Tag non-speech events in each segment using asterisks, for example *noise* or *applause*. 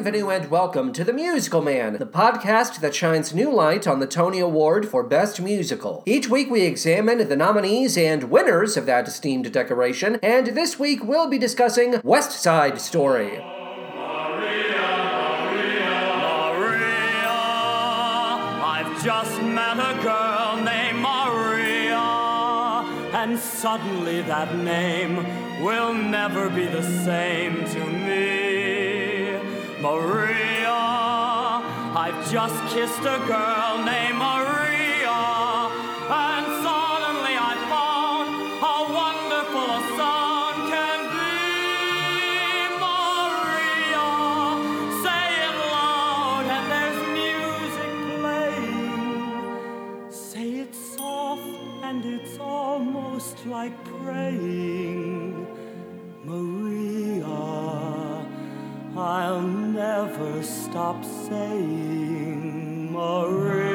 bienvenue and welcome to The Musical Man, the podcast that shines new light on the Tony Award for Best Musical. Each week we examine the nominees and winners of that esteemed decoration, and this week we'll be discussing West Side Story. Maria, Maria, Maria, I've just met a girl named Maria, and suddenly that name will never be the same to me. Maria, I've just kissed a girl named Maria, and suddenly I found how wonderful a song can be. Maria, say it loud, and there's music playing. Say it soft, and it's almost like praying. I'll never stop saying Maria.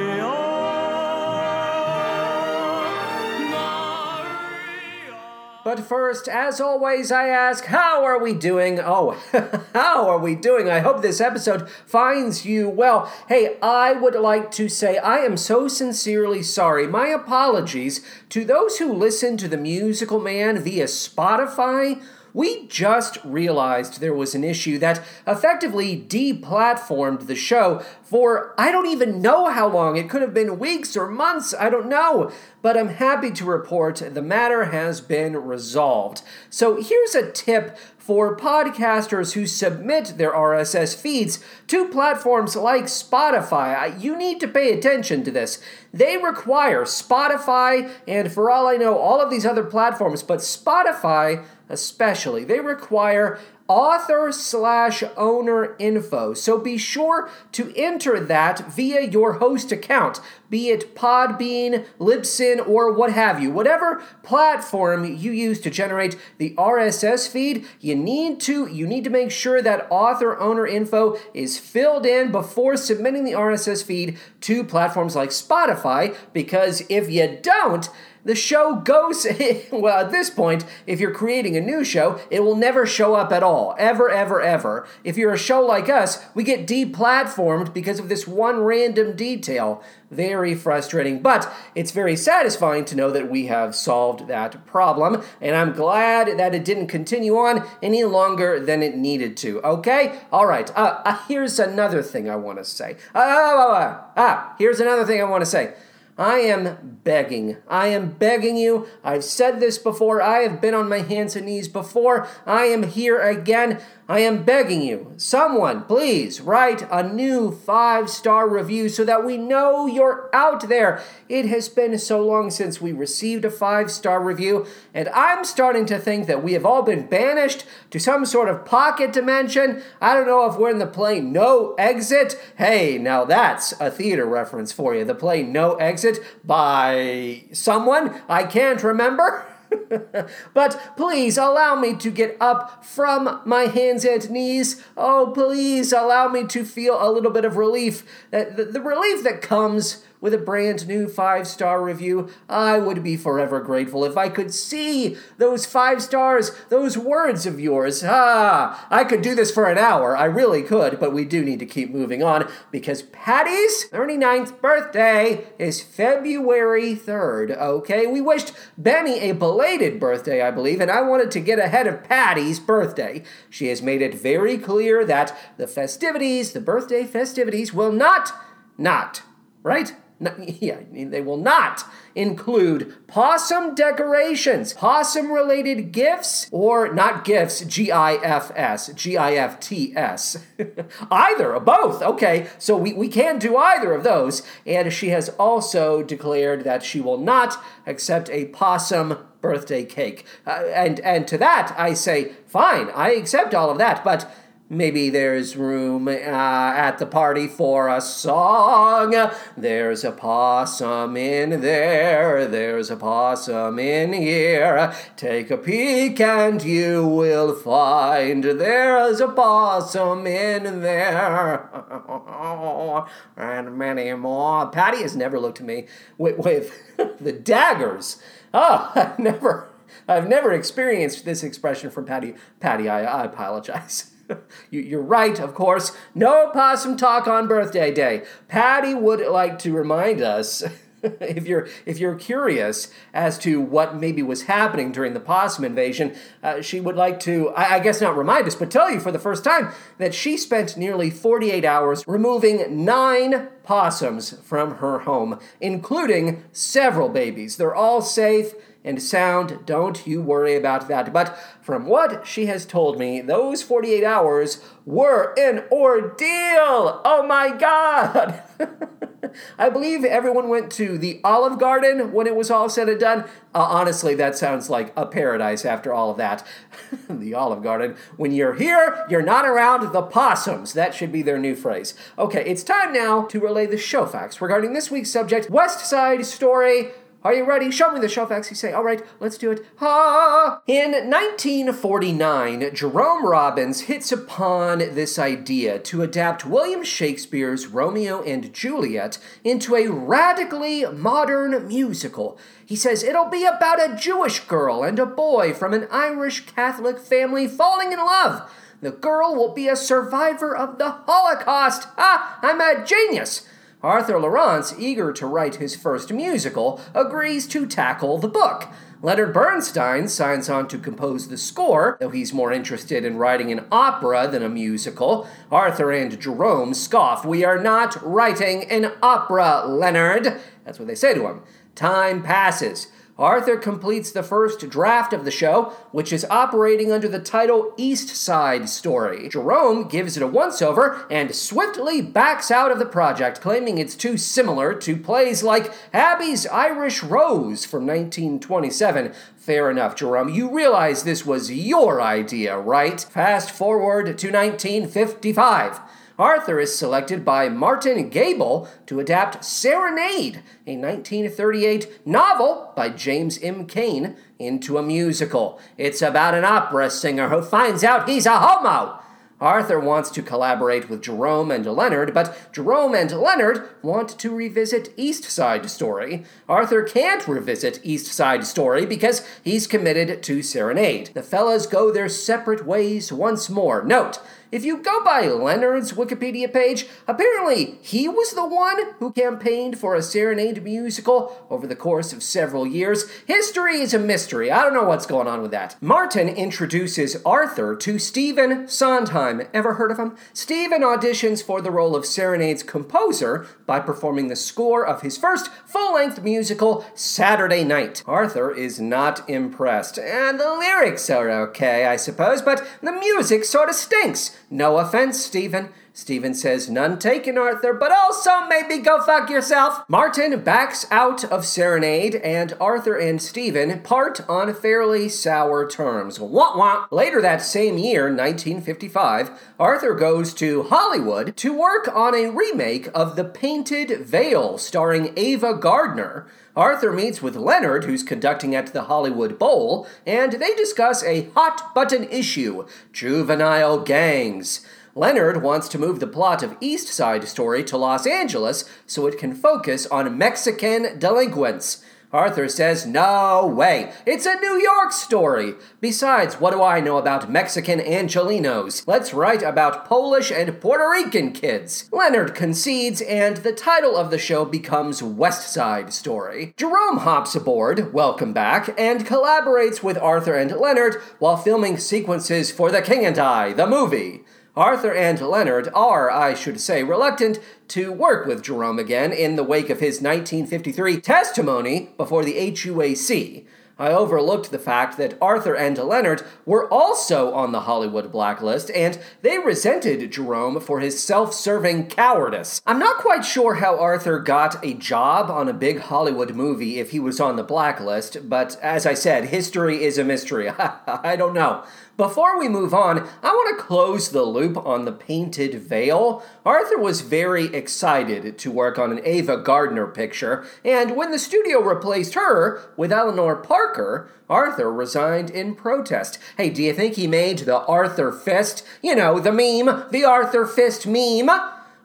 But first, as always, I ask, how are we doing? Oh, *laughs* how are we doing? I hope this episode finds you well. Hey, I would like to say I am so sincerely sorry. My apologies to those who listen to The Musical Man via Spotify. We just realized there was an issue that effectively deplatformed the show for I don't even know how long. It could have been weeks or months, I don't know. But I'm happy to report the matter has been resolved. So here's a tip for podcasters who submit their RSS feeds to platforms like Spotify. You need to pay attention to this. They require Spotify, and for all I know, all of these other platforms, but Spotify especially, they require author slash owner info. So be sure to enter that via your host account, be it Podbean, Libsyn, or what have you. Whatever platform you use to generate the RSS feed, you need to you need to make sure that author owner info is filled in before submitting the RSS feed to platforms like Spotify because if you don't, the show goes *laughs* well at this point if you're creating a new show it will never show up at all. Ever ever ever. If you're a show like us we get deplatformed because of this one random detail. Very frustrating but it's very satisfying to know that we have solved that problem and i'm glad that it didn't continue on any longer than it needed to okay? All right uh, uh, here's another thing i want to say ah, ah here's another thing i want to say I am begging. I am begging you. I've said this before. I have been on my hands and knees before. I am here again. I am begging you. Someone, please write a new five star review so that we know you're out there. It has been so long since we received a five star review, and I'm starting to think that we have all been banished to some sort of pocket dimension. I don't know if we're in the play No Exit. Hey, now that's a theater reference for you. The play No Exit by someone I can't remember. *laughs* but please allow me to get up from my hands and knees. Oh, please allow me to feel a little bit of relief. Uh, the, the relief that comes with a brand new five star review. I would be forever grateful if I could see those five stars, those words of yours. Ah, I could do this for an hour. I really could, but we do need to keep moving on because Patty's 39th birthday is February 3rd, okay? We wished Benny a belated birthday, I believe, and I wanted to get ahead of Patty's birthday. She has made it very clear that the festivities, the birthday festivities, will not, not, right? *laughs* Yeah, they will not include possum decorations, possum related gifts, or not gifts, G I F S, G I F T S. *laughs* either, or both. Okay, so we, we can do either of those. And she has also declared that she will not accept a possum birthday cake. Uh, and, and to that, I say, fine, I accept all of that, but Maybe there's room uh, at the party for a song. There's a possum in there. There's a possum in here. Take a peek and you will find there's a possum in there. *laughs* and many more. Patty has never looked at me with, with *laughs* the daggers. Oh, *laughs* I've never. I've never experienced this expression from Patty. Patty, I, I apologize. *laughs* You're right, of course. No possum talk on birthday day. Patty would like to remind us. *laughs* if you're if you're curious as to what maybe was happening during the possum invasion, uh, she would like to, I, I, guess not remind us, but tell you for the first time that she spent nearly 48 hours removing nine possums from her home, including several babies. They're all safe and sound. Don't you worry about that. But from what she has told me, those 48 hours were an ordeal. Oh my God. *laughs* I believe everyone went to the Olive Garden when it was all said and done. Uh, honestly, that sounds like a paradise after all of that. *laughs* the Olive Garden. When you're here, you're not around the possums. That should be their new phrase. Okay, it's time now to relay the show facts regarding this week's subject West Side Story. Are you ready? Show me the facts. You say, all right, let's do it. Ha! In 1949, Jerome Robbins hits upon this idea to adapt William Shakespeare's Romeo and Juliet into a radically modern musical. He says it'll be about a Jewish girl and a boy from an Irish Catholic family falling in love. The girl will be a survivor of the Holocaust. Ah, I'm a genius! Arthur Laurents, eager to write his first musical, agrees to tackle the book. Leonard Bernstein signs on to compose the score, though he's more interested in writing an opera than a musical. Arthur and Jerome scoff. We are not writing an opera, Leonard. That's what they say to him. Time passes. Arthur completes the first draft of the show, which is operating under the title East Side Story. Jerome gives it a once over and swiftly backs out of the project, claiming it's too similar to plays like Abie's Irish Rose from 1927. Fair enough, Jerome. You realize this was your idea, right? Fast forward to 1955. Arthur is selected by Martin Gabel to adapt Serenade, a 1938 novel by James M. Cain, into a musical. It's about an opera singer who finds out he's a homo. Arthur wants to collaborate with Jerome and Leonard, but Jerome and Leonard want to revisit East Side Story. Arthur can't revisit East Side Story because he's committed to Serenade. The fellas go their separate ways once more. Note, if you go by Leonard's Wikipedia page, apparently he was the one who campaigned for a Serenade musical over the course of several years. History is a mystery. I don't know what's going on with that. Martin introduces Arthur to Stephen Sondheim. Ever heard of him? Stephen auditions for the role of Serenade's composer by performing the score of his first full length musical, Saturday Night. Arthur is not impressed. And the lyrics are okay, I suppose, but the music sort of stinks. No offense, Stephen. Stephen says, None taken, Arthur, but also maybe go fuck yourself. Martin backs out of Serenade, and Arthur and Stephen part on fairly sour terms. Wah wah. Later that same year, 1955, Arthur goes to Hollywood to work on a remake of The Painted Veil, starring Ava Gardner. Arthur meets with Leonard, who's conducting at the Hollywood Bowl, and they discuss a hot button issue juvenile gangs. Leonard wants to move the plot of East Side Story to Los Angeles so it can focus on Mexican delinquents. Arthur says, No way. It's a New York story. Besides, what do I know about Mexican Angelinos? Let's write about Polish and Puerto Rican kids. Leonard concedes, and the title of the show becomes West Side Story. Jerome hops aboard, welcome back, and collaborates with Arthur and Leonard while filming sequences for The King and I, the movie. Arthur and Leonard are, I should say, reluctant to work with Jerome again in the wake of his 1953 testimony before the HUAC. I overlooked the fact that Arthur and Leonard were also on the Hollywood blacklist, and they resented Jerome for his self serving cowardice. I'm not quite sure how Arthur got a job on a big Hollywood movie if he was on the blacklist, but as I said, history is a mystery. *laughs* I don't know. Before we move on, I want to close the loop on the painted veil. Arthur was very excited to work on an Ava Gardner picture, and when the studio replaced her with Eleanor Parker, Arthur resigned in protest. Hey, do you think he made the Arthur Fist? You know, the meme, the Arthur Fist meme?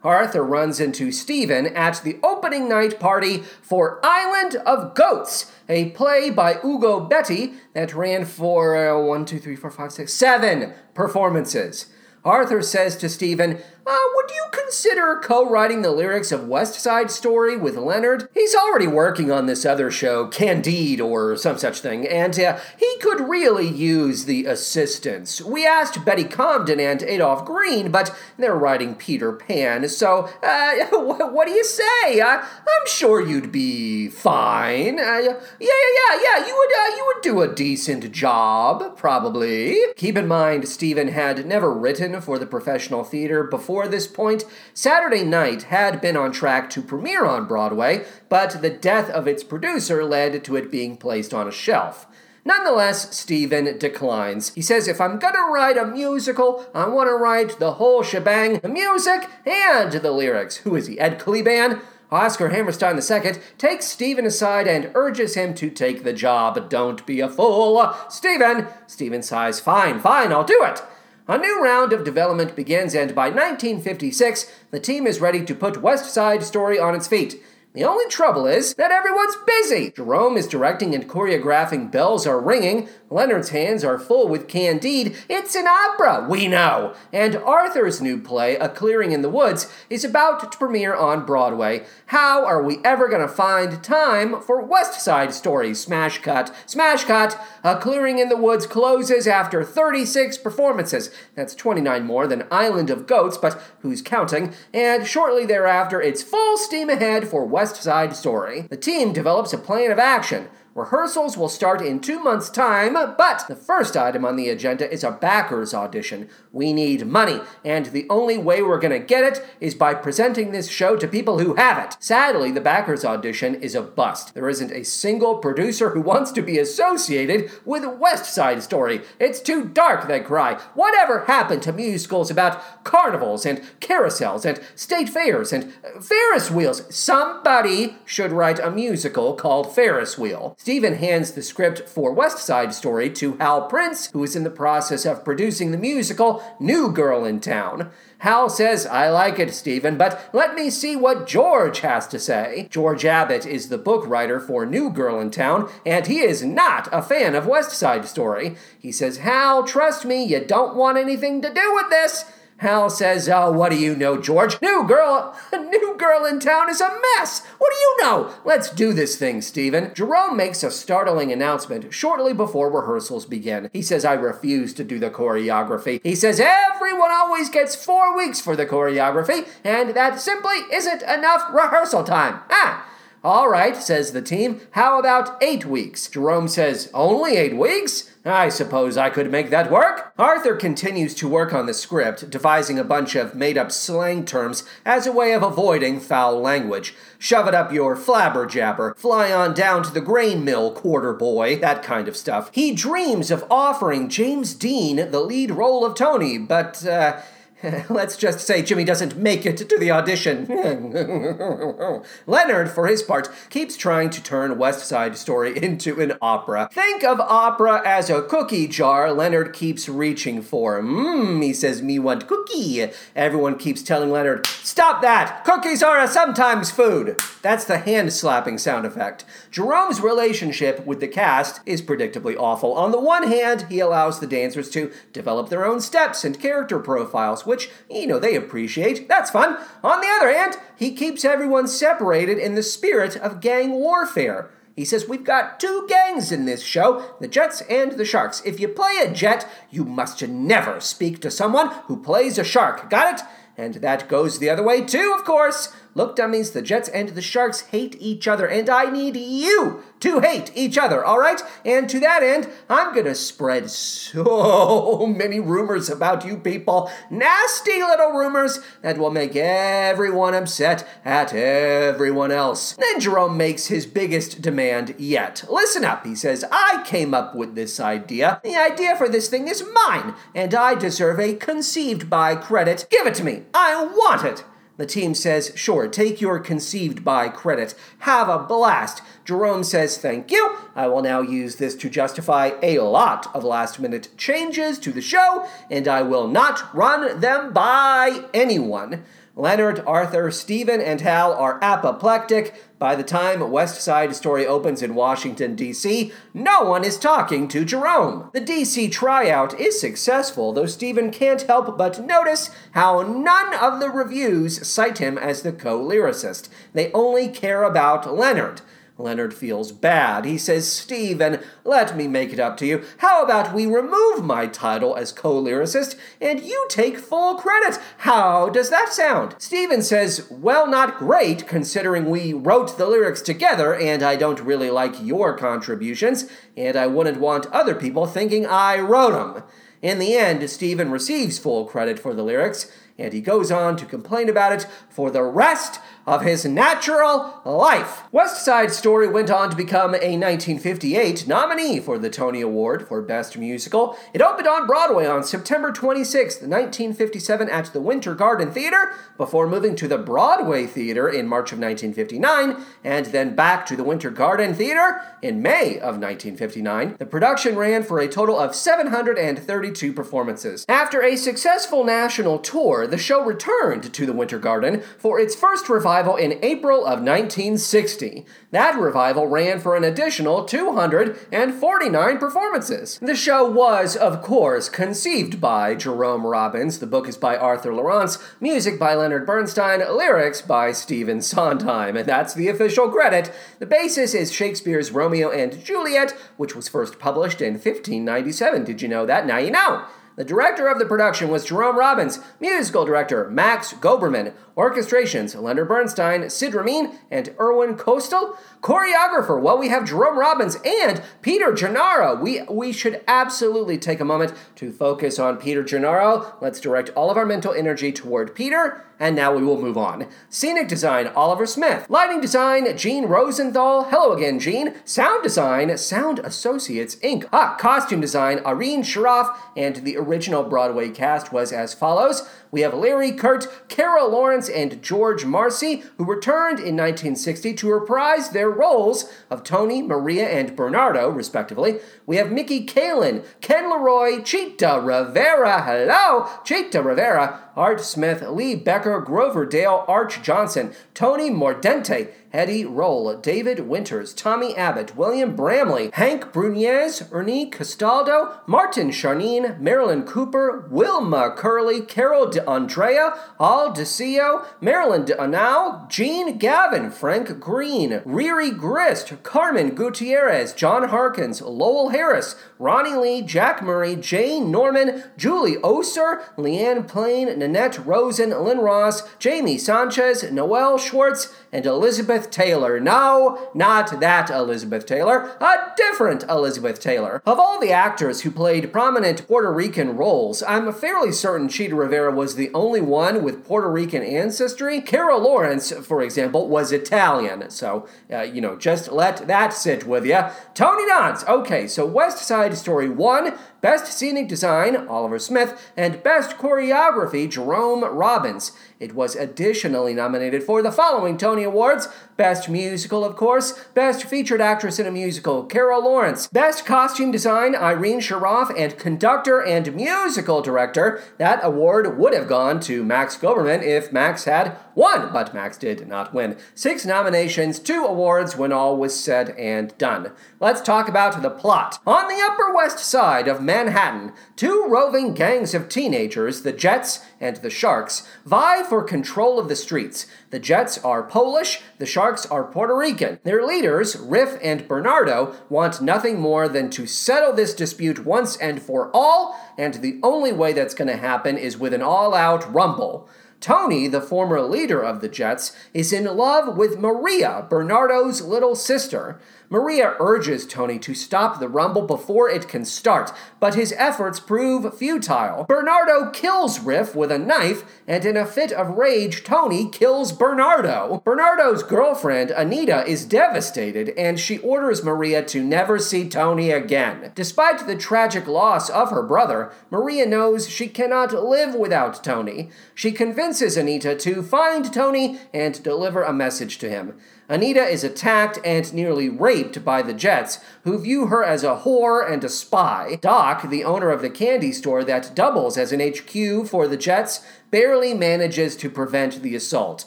Arthur runs into Stephen at the opening night party for Island of Goats, a play by Ugo Betti that ran for uh, one, two, three, four, five, six, seven performances. Arthur says to Stephen, uh, would you consider co writing the lyrics of West Side Story with Leonard? He's already working on this other show, Candide or some such thing, and uh, he could really use the assistance. We asked Betty Comden and Adolph Green, but they're writing Peter Pan, so uh, *laughs* what do you say? Uh, I'm sure you'd be fine. Uh, yeah, yeah, yeah, yeah, you would, uh, you would do a decent job, probably. Keep in mind, Stephen had never written for the professional theater before before this point, Saturday Night had been on track to premiere on Broadway, but the death of its producer led to it being placed on a shelf. Nonetheless, Stephen declines. He says, if I'm gonna write a musical, I wanna write the whole shebang the music and the lyrics. Who is he, Ed Kleban? Oscar Hammerstein II takes Stephen aside and urges him to take the job. Don't be a fool. Stephen! Stephen sighs, fine, fine, I'll do it. A new round of development begins, and by 1956, the team is ready to put West Side Story on its feet. The only trouble is that everyone's busy. Jerome is directing and choreographing Bells Are Ringing. Leonard's hands are full with Candide. It's an opera, we know. And Arthur's new play, A Clearing in the Woods, is about to premiere on Broadway. How are we ever going to find time for West Side Story? Smash cut. Smash cut. A Clearing in the Woods closes after 36 performances. That's 29 more than Island of Goats, but who's counting? And shortly thereafter, it's full steam ahead for West West Side Story. The team develops a plan of action. Rehearsals will start in two months' time, but the first item on the agenda is a backers audition. We need money, and the only way we're going to get it is by presenting this show to people who have it. Sadly, the backers audition is a bust. There isn't a single producer who wants to be associated with West Side Story. It's too dark, they cry. Whatever happened to musicals about carnivals and carousels and state fairs and uh, Ferris wheels? Somebody should write a musical called Ferris Wheel. Stephen hands the script for West Side Story to Hal Prince, who is in the process of producing the musical New Girl in Town. Hal says, I like it, Stephen, but let me see what George has to say. George Abbott is the book writer for New Girl in Town, and he is not a fan of West Side Story. He says, Hal, trust me, you don't want anything to do with this. Hal says, Oh, what do you know, George? New girl, a new girl in town is a mess. What do you know? Let's do this thing, Stephen. Jerome makes a startling announcement shortly before rehearsals begin. He says, I refuse to do the choreography. He says, Everyone always gets four weeks for the choreography, and that simply isn't enough rehearsal time. Ah! All right, says the team. How about eight weeks? Jerome says, Only eight weeks? I suppose I could make that work. Arthur continues to work on the script, devising a bunch of made up slang terms as a way of avoiding foul language. Shove it up your flabberjabber, fly on down to the grain mill, quarter boy, that kind of stuff. He dreams of offering James Dean the lead role of Tony, but, uh, *laughs* Let's just say Jimmy doesn't make it to the audition. *laughs* Leonard, for his part, keeps trying to turn West Side Story into an opera. Think of opera as a cookie jar Leonard keeps reaching for. Mmm, he says, me want cookie. Everyone keeps telling Leonard, stop that! Cookies are a sometimes food! That's the hand slapping sound effect. Jerome's relationship with the cast is predictably awful. On the one hand, he allows the dancers to develop their own steps and character profiles which, you know, they appreciate. That's fun. On the other hand, he keeps everyone separated in the spirit of gang warfare. He says, We've got two gangs in this show the Jets and the Sharks. If you play a Jet, you must never speak to someone who plays a Shark. Got it? And that goes the other way too, of course. Look, dummies, the Jets and the Sharks hate each other, and I need you to hate each other, all right? And to that end, I'm gonna spread so *laughs* many rumors about you people, nasty little rumors that will make everyone upset at everyone else. Then Jerome makes his biggest demand yet. Listen up, he says, I came up with this idea. The idea for this thing is mine, and I deserve a conceived by credit. Give it to me. I want it. The team says, sure, take your conceived by credit. Have a blast. Jerome says, thank you. I will now use this to justify a lot of last minute changes to the show, and I will not run them by anyone. Leonard, Arthur, Stephen, and Hal are apoplectic. By the time West Side Story opens in Washington, D.C., no one is talking to Jerome. The D.C. tryout is successful, though Stephen can't help but notice how none of the reviews cite him as the co lyricist. They only care about Leonard. Leonard feels bad. He says, Stephen, let me make it up to you. How about we remove my title as co lyricist and you take full credit? How does that sound? Stephen says, Well, not great, considering we wrote the lyrics together and I don't really like your contributions, and I wouldn't want other people thinking I wrote them. In the end, Stephen receives full credit for the lyrics, and he goes on to complain about it for the rest of his natural life. West Side Story went on to become a 1958 nominee for the Tony Award for Best Musical. It opened on Broadway on September 26, 1957, at the Winter Garden Theater, before moving to the Broadway Theater in March of 1959, and then back to the Winter Garden Theater in May of 1959. The production ran for a total of 732 performances. After a successful national tour, the show returned to the Winter Garden for its first revival revival in April of 1960. That revival ran for an additional 249 performances. The show was, of course, conceived by Jerome Robbins. The book is by Arthur Laurents, music by Leonard Bernstein, lyrics by Stephen Sondheim, and that's the official credit. The basis is Shakespeare's Romeo and Juliet, which was first published in 1597. Did you know that? Now you know. The director of the production was Jerome Robbins, musical director Max Goberman, orchestrations Leonard Bernstein, Sid Ramin, and Irwin Kostal, choreographer. Well, we have Jerome Robbins and Peter Gennaro. We we should absolutely take a moment to focus on Peter Gennaro. Let's direct all of our mental energy toward Peter, and now we will move on. Scenic design Oliver Smith, lighting design Jean Rosenthal. Hello again, Jean. Sound design Sound Associates Inc. Ah, costume design Irene Sharaff, and the original Broadway cast was as follows. We have Larry Kert, Carol Lawrence, and George Marcy, who returned in 1960 to reprise their roles of Tony, Maria, and Bernardo, respectively. We have Mickey Calin, Ken Leroy, Chita Rivera, hello, Chita Rivera, Art Smith, Lee Becker, Grover Dale, Arch Johnson, Tony Mordente, Eddie Roll, David Winters, Tommy Abbott, William Bramley, Hank Brunjes, Ernie Castaldo, Martin Charnin, Marilyn Cooper, Wilma Curley, Carol DeAndrea, Al DeCio, Marilyn D'Honau, Gene Gavin, Frank Green, Riri Grist, Carmen Gutierrez, John Harkins, Lowell Harris, Ronnie Lee, Jack Murray, Jane Norman, Julie Oser, Leanne Plain, Nanette Rosen, Lynn Ross, Jamie Sanchez, Noel Schwartz, and Elizabeth Taylor. No, not that Elizabeth Taylor, a different Elizabeth Taylor. Of all the actors who played prominent Puerto Rican roles, I'm fairly certain Chita Rivera was the only one with Puerto Rican ancestry. Carol Lawrence, for example, was Italian, so, uh, you know, just let that sit with you. Tony Nods. Okay, so West Side Story 1 Best Scenic Design, Oliver Smith, and Best Choreography, Jerome Robbins. It was additionally nominated for the following Tony Awards Best Musical, of course, Best Featured Actress in a Musical, Carol Lawrence, Best Costume Design, Irene Sharaff, and Conductor and Musical Director. That award would have gone to Max Goberman if Max had won, but Max did not win. Six nominations, two awards when all was said and done. Let's talk about the plot. On the Upper West Side of Manhattan, two roving gangs of teenagers, the Jets and the Sharks, vie for control of the streets. The Jets are Polish, the Sharks are Puerto Rican. Their leaders, Riff and Bernardo, want nothing more than to settle this dispute once and for all, and the only way that's going to happen is with an all out rumble. Tony, the former leader of the Jets, is in love with Maria, Bernardo's little sister. Maria urges Tony to stop the rumble before it can start, but his efforts prove futile. Bernardo kills Riff with a knife, and in a fit of rage, Tony kills Bernardo. Bernardo's girlfriend, Anita, is devastated, and she orders Maria to never see Tony again. Despite the tragic loss of her brother, Maria knows she cannot live without Tony. She convinces Anita to find Tony and deliver a message to him. Anita is attacked and nearly raped by the Jets, who view her as a whore and a spy. Doc, the owner of the candy store that doubles as an HQ for the Jets, barely manages to prevent the assault.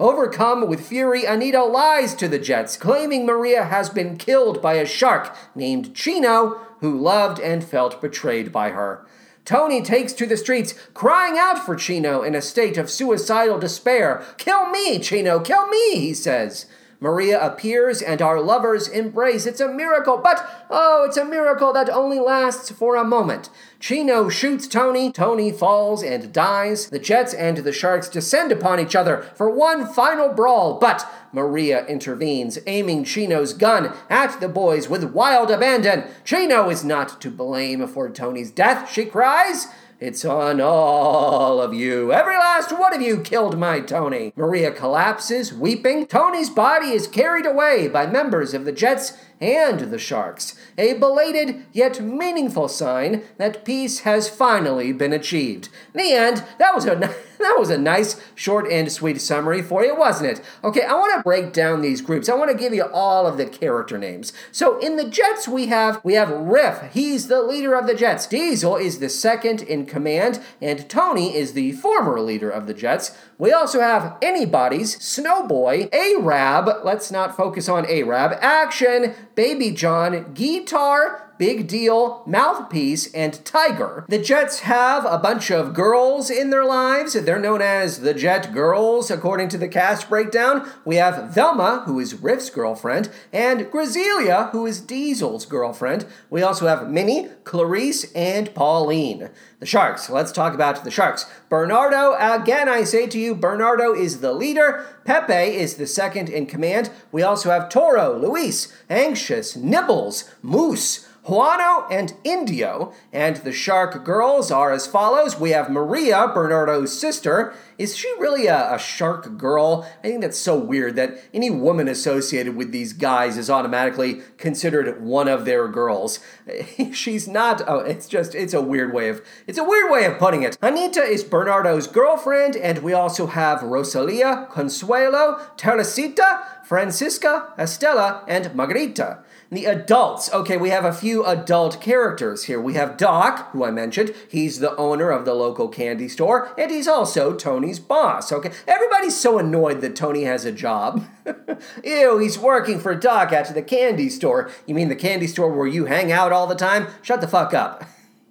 Overcome with fury, Anita lies to the Jets, claiming Maria has been killed by a shark named Chino, who loved and felt betrayed by her. Tony takes to the streets, crying out for Chino in a state of suicidal despair. Kill me, Chino, kill me, he says. Maria appears and our lovers embrace. It's a miracle, but oh, it's a miracle that only lasts for a moment. Chino shoots Tony, Tony falls and dies. The Jets and the Sharks descend upon each other for one final brawl, but Maria intervenes, aiming Chino's gun at the boys with wild abandon. Chino is not to blame for Tony's death, she cries. It's on all of you. Every last one of you killed my Tony. Maria collapses, weeping. Tony's body is carried away by members of the Jets and the Sharks. A belated yet meaningful sign that peace has finally been achieved. The end. That was a *laughs* that was a nice short and sweet summary for you, wasn't it? Okay, I want to break down these groups. I want to give you all of the character names. So in the Jets we have we have Riff. He's the leader of the Jets. Diesel is the second in command and Tony is the former leader of the Jets. We also have Anybody's, Snowboy, Arab, let's not focus on Arab, Action, Baby John, Guitar, Big Deal, Mouthpiece, and Tiger. The Jets have a bunch of girls in their lives. They're known as the Jet Girls, according to the cast breakdown. We have Velma, who is Riff's girlfriend, and Graziella, who is Diesel's girlfriend. We also have Minnie, Clarice, and Pauline. The Sharks. Let's talk about the Sharks. Bernardo, again, I say to you, Bernardo is the leader. Pepe is the second in command. We also have Toro, Luis, Anxious, Nibbles, Moose, Juano and Indio, and the Shark girls are as follows. We have Maria, Bernardo's sister. Is she really a, a, shark girl? I think that's so weird that any woman associated with these guys is automatically considered one of their girls. *laughs* She's not. Oh, it's just it's a weird way of it's a weird way of putting it. Anita is Bernardo's girlfriend, and we also have Rosalia, Consuelo, Teresita, Francisca, Estela, and Margarita. The adults. Okay, we have a few adult characters here. We have Doc, who I mentioned. He's the owner of the local candy store, and he's also Tony's boss. Okay, everybody's so annoyed that Tony has a job. *laughs* Ew, he's working for Doc at the candy store. You mean the candy store where you hang out all the time? Shut the fuck up.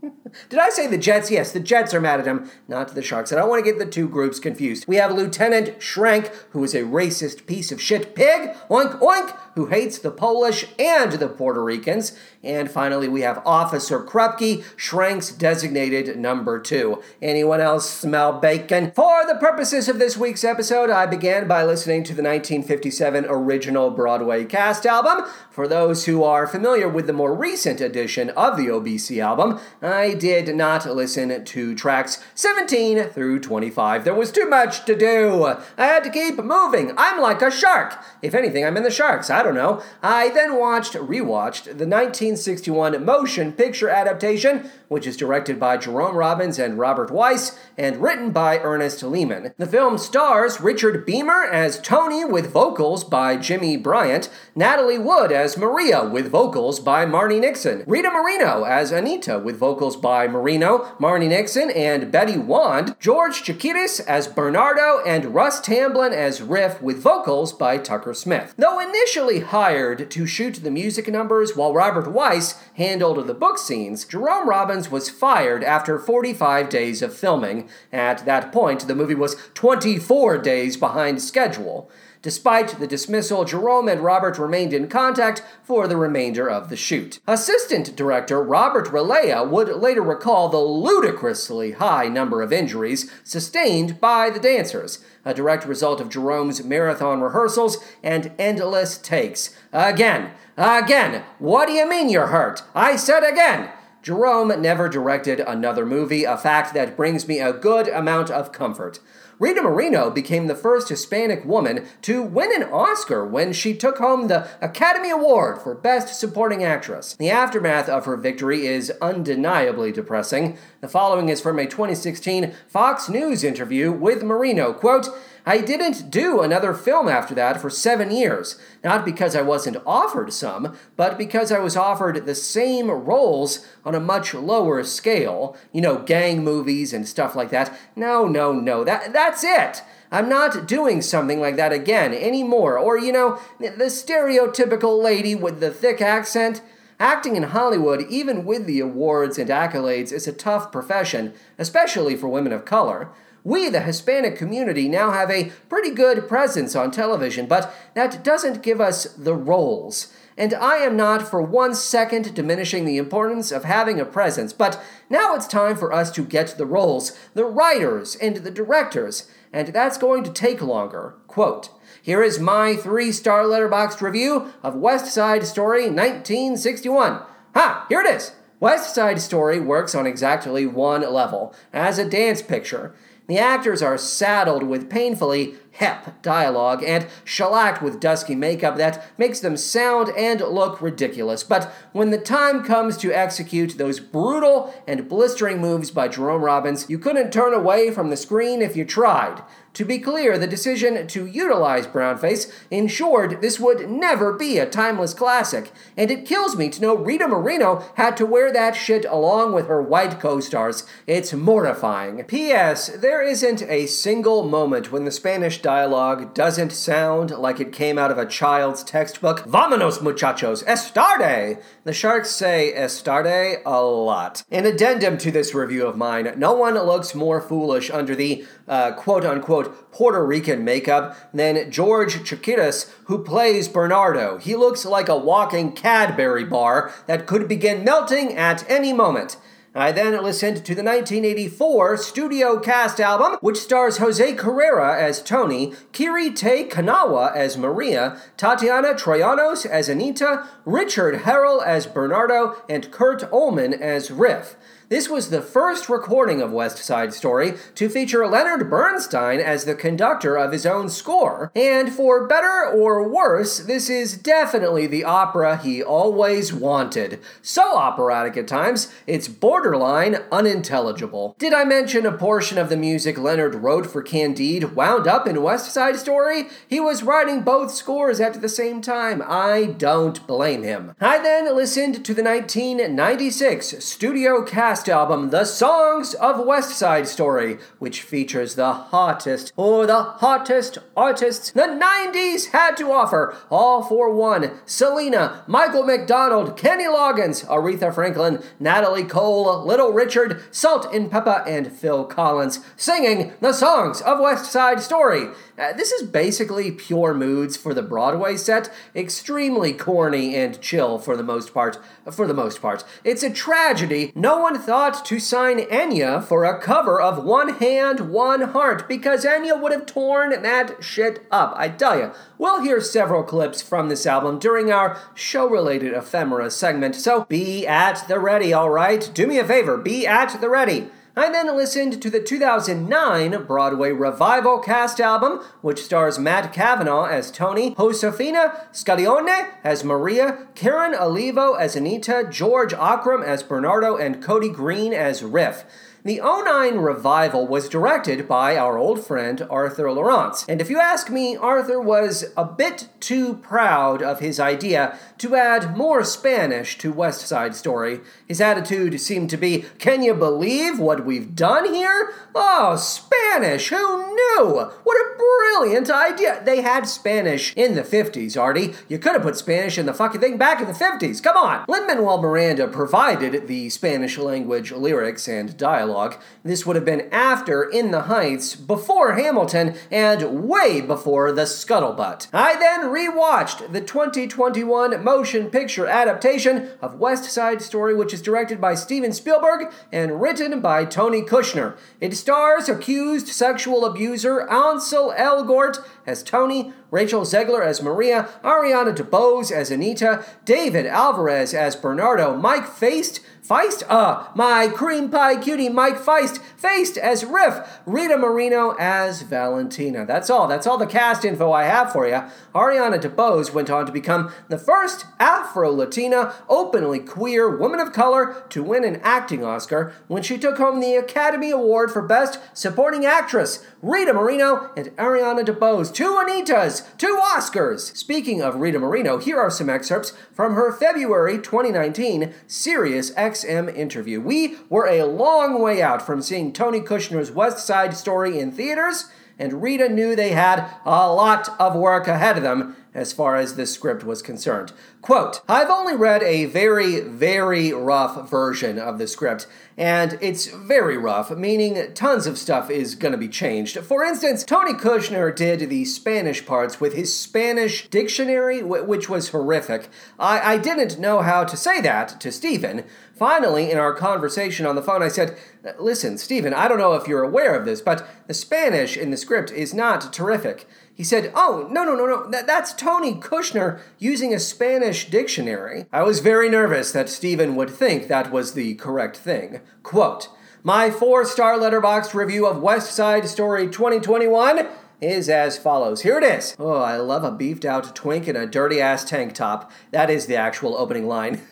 *laughs* Did I say the Jets? Yes, the Jets are mad at him, not the Sharks. I don't want to get the two groups confused. We have Lieutenant Schrank, who is a racist piece of shit pig, oink oink, who hates the Polish and the Puerto Ricans. And finally, we have Officer Krupke, Schrank's designated number two. Anyone else smell bacon? For the purposes of this week's episode, I began by listening to the 1957 original Broadway cast album. For those who are familiar with the more recent edition of the OBC album, I did not listen to tracks 17 through 25. There was too much to do. I had to keep moving. I'm like a shark. If anything, I'm in the sharks. I don't know. I then watched, rewatched the 1961 motion picture adaptation, which is directed by Jerome Robbins and Robert Wise and written by Ernest Lehman. The film stars Richard Beymer as Tony with vocals by Jimmy Bryant, Natalie Wood as Maria with vocals by Marni Nixon, Rita Moreno as Anita with vocals by Moreno, Marni Nixon, and Betty Wand, George Chakiris as Bernardo, and Russ Tamblyn as Riff with vocals by Tucker Smith. Though initially hired to shoot the music numbers while Robert Wise handled the book scenes, Jerome Robbins was fired after 45 days of filming. At that point, the movie was 24 days behind schedule. Despite the dismissal, Jerome and Robert remained in contact for the remainder of the shoot. Assistant director Robert Relyea would later recall the ludicrously high number of injuries sustained by the dancers, a direct result of Jerome's marathon rehearsals and endless takes. Again, again, what do you mean you're hurt? I said again. Jerome never directed another movie, a fact that brings me a good amount of comfort. Rita Moreno became the first Hispanic woman to win an Oscar when she took home the Academy Award for Best Supporting Actress. The aftermath of her victory is undeniably depressing. The following is from a 2016 Fox News interview with Moreno. Quote, I didn't do another film after that for seven years, not because I wasn't offered some, but because I was offered the same roles on a much lower scale. You know, gang movies and stuff like that. No, no, no, that, that's it. I'm not doing something like that again anymore. Or, you know, the stereotypical lady with the thick accent. Acting in Hollywood, even with the awards and accolades, is a tough profession, especially for women of color. We, the Hispanic community, now have a pretty good presence on television, but that doesn't give us the roles. And I am not for one second diminishing the importance of having a presence, but now it's time for us to get the roles, the writers, and the directors, and that's going to take longer. Quote, here is my three star Letterboxd review of West Side Story 1961. Ha! Here it is! West Side Story works on exactly one level, as a dance picture. The actors are saddled with painfully hep dialogue and shellacked with dusky makeup that makes them sound and look ridiculous. But when the time comes to execute those brutal and blistering moves by Jerome Robbins, you couldn't turn away from the screen if you tried. To be clear, the decision to utilize brownface ensured this would never be a timeless classic, and it kills me to know Rita Moreno had to wear that shit along with her white co stars. It's mortifying. P.S. There isn't a single moment when the Spanish dialogue doesn't sound like it came out of a child's textbook. Vámonos, muchachos, estarde! The sharks say estarde a lot. An addendum to this review of mine no one looks more foolish under the uh, quote unquote Puerto Rican makeup than George Chakiris, who plays Bernardo. He looks like a walking Cadbury bar that could begin melting at any moment. I then listened to the 1984 studio cast album, which stars Jose Carrera as Tony, Kiri Te Kanawa as Maria, Tatiana Troyanos as Anita, Richard Harrell as Bernardo, and Kurt Ollmann as Riff. This was the first recording of West Side Story to feature Leonard Bernstein as the conductor of his own score. And for better or worse, this is definitely the opera he always wanted. So operatic at times, it's borderline unintelligible. Did I mention a portion of the music Leonard wrote for Candide wound up in West Side Story? He was writing both scores at the same time. I don't blame him. I then listened to the 1996 studio cast album, The Songs of West Side Story, which features the hottest or the hottest artists the 90s had to offer, All-4-One Selena, Michael McDonald, Kenny Loggins, Aretha Franklin, Natalie Cole, Little Richard, Salt-N-Pepa, and Phil Collins, singing the songs of West Side Story. Uh, this is basically pure moods for the Broadway set, extremely corny and chill for the most part. For the most part, it's a tragedy. No one thought to sign Enya for a cover of One Hand, One Heart because Enya would have torn that shit up. I tell you, we'll hear several clips from this album during our show-related ephemera segment. So be at the ready, all right? Do me a favor, be at the ready. I then listened to the 2009 Broadway revival cast album, which stars Matt Cavanaugh as Tony, Josefina Scaglione as Maria, Karen Olivo as Anita, George Akram as Bernardo, and Cody Green as Riff. The 09 revival was directed by our old friend Arthur Laurents. And if you ask me, Arthur was a bit too proud of his idea to add more Spanish to West Side Story. His attitude seemed to be, Can you believe what we've done here? Oh, Spanish! Who knew? What a brilliant idea! They had Spanish in the 50s, Artie. You could have put Spanish in the fucking thing back in the 50s. Come on! Lin Manuel Miranda provided the Spanish language lyrics and dialogue dialogue. This would have been after In the Heights, before Hamilton, and way before The Scuttlebutt. I then rewatched the 2021 motion picture adaptation of West Side Story, which is directed by Steven Spielberg and written by Tony Kushner. It stars accused sexual abuser Ansel Elgort as Tony, Rachel Zegler as Maria, Ariana DeBose as Anita, David Alvarez as Bernardo, Mike Faist Feist? Uh, my cream pie cutie Mike Feist Feist as Riff, Rita Moreno as Valentina. That's all. That's all the cast info I have for you. Ariana DeBose went on to become the first Afro Latina, openly queer woman of color to win an acting Oscar when she took home the Academy Award for Best Supporting Actress. Rita Moreno and Ariana DeBose, two Anitas, two Oscars. Speaking of Rita Moreno, here are some excerpts from her February 2019 Sirius XM interview. We were a long way out from seeing Tony Kushner's West Side Story in theaters, and Rita knew they had a lot of work ahead of them as far as this script was concerned. Quote, I've only read a very, very rough version of the script, and it's very rough, meaning tons of stuff is going to be changed. For instance, Tony Kushner did the Spanish parts with his Spanish dictionary, which was horrific. I, I didn't know how to say that to Stephen. Finally, in our conversation on the phone, I said, Listen, Stephen, I don't know if you're aware of this, but the Spanish in the script is not terrific. He said, Oh, no, no, no, no, that, that's Tony Kushner using a Spanish dictionary. I was very nervous that Stephen would think that was the correct thing. Quote, My four star Letterboxd review of West Side Story 2021 is as follows. Here it is. Oh, I love a beefed out twink in a dirty ass tank top. That is the actual opening line. *laughs*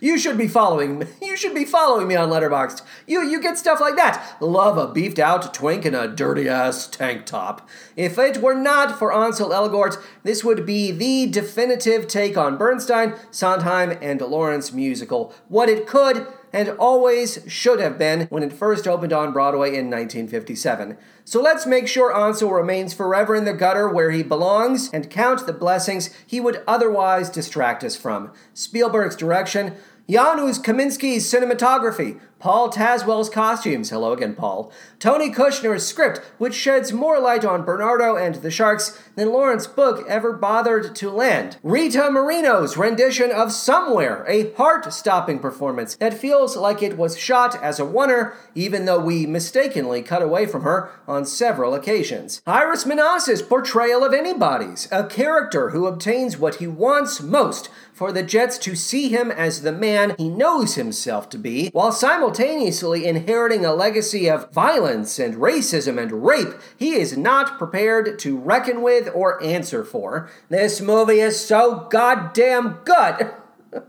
You should be following. You should be following me on Letterboxd. You you get stuff like that. Love a beefed out twink in a dirty ass tank top. If it were not for Ansel Elgort, this would be the definitive take on Bernstein, Sondheim, and Laurents musical. What it could and always should have been when it first opened on Broadway in 1957. So let's make sure Ansel remains forever in the gutter where he belongs and count the blessings he would otherwise distract us from. Spielberg's direction, Janusz Kaminski's cinematography, Paul Tazwell's costumes, hello again, Paul, Tony Kushner's script, which sheds more light on Bernardo and the Sharks than Laurents Book ever bothered to land, Rita Moreno's rendition of Somewhere, a heart stopping performance that feels like it was shot as a oneer, even though we mistakenly cut away from her on several occasions. Iris Menas's portrayal of Anybody's, a character who obtains what he wants most for the Jets to see him as the man he knows himself to be, while simultaneously inheriting a legacy of violence and racism and rape he is not prepared to reckon with or answer for. This movie is so goddamn good! *laughs*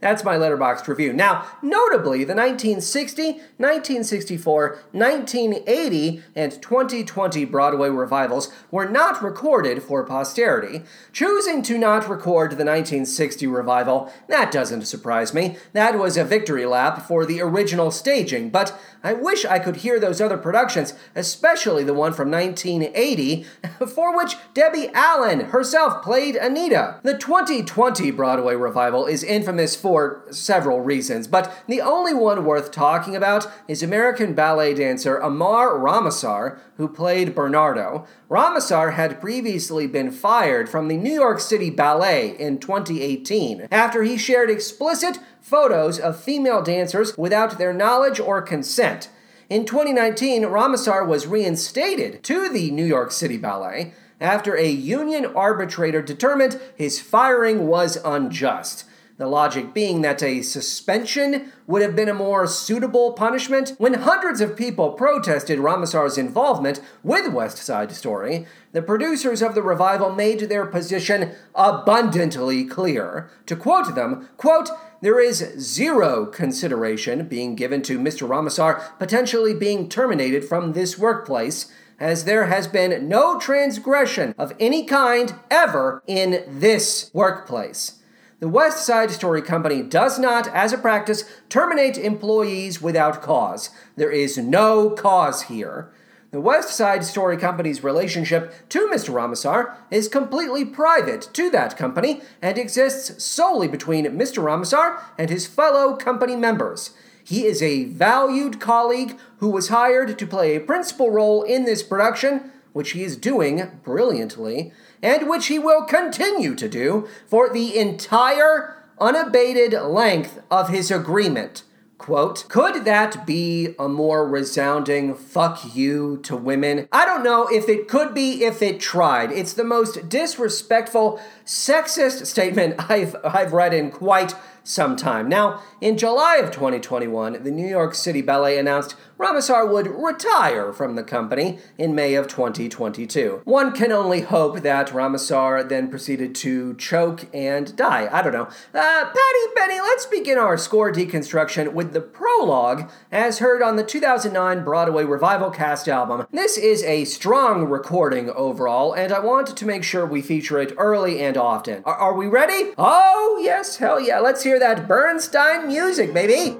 That's my Letterboxd review. Now, notably, the 1960, 1964, 1980, and 2020 Broadway revivals were not recorded for posterity. Choosing to not record the 1960 revival, that doesn't surprise me. That was a victory lap for the original staging, but I wish I could hear those other productions, especially the one from 1980, *laughs* for which Debbie Allen herself played Anita. The 2020 Broadway revival is infamous for several reasons, but the only one worth talking about is American ballet dancer Amar Ramasar, who played Bernardo. Ramasar had previously been fired from the New York City Ballet in 2018 after he shared explicit photos of female dancers without their knowledge or consent. In 2019, Ramasar was reinstated to the New York City Ballet after a union arbitrator determined his firing was unjust. The logic being that a suspension would have been a more suitable punishment. When hundreds of people protested Ramasar's involvement with West Side Story, the producers of the revival made their position abundantly clear. To quote them, quote, there is zero consideration being given to Mr. Ramasar potentially being terminated from this workplace, as there has been no transgression of any kind ever in this workplace. The West Side Story Company does not, as a practice, terminate employees without cause. There is no cause here. The West Side Story Company's relationship to Mr. Ramasar is completely private to that company and exists solely between Mr. Ramasar and his fellow company members. He is a valued colleague who was hired to play a principal role in this production, which he is doing brilliantly and which he will continue to do for the entire unabated length of his agreement. Quote, could that be a more resounding fuck you to women? I don't know if it could be if it tried. It's the most disrespectful, sexist statement *laughs* I've, I've read in quite sometime. Now, in July of 2021, the New York City Ballet announced Ramasar would retire from the company in May of 2022. One can only hope that Ramasar then proceeded to choke and die. I don't know. Uh, Patty Benny, let's begin our score deconstruction with the prologue as heard on the 2009 Broadway revival cast album. This is a strong recording overall, and I wanted to make sure we feature it early and often. Are, are we ready? Oh, yes, hell yeah. Let's hear that Bernstein music, baby.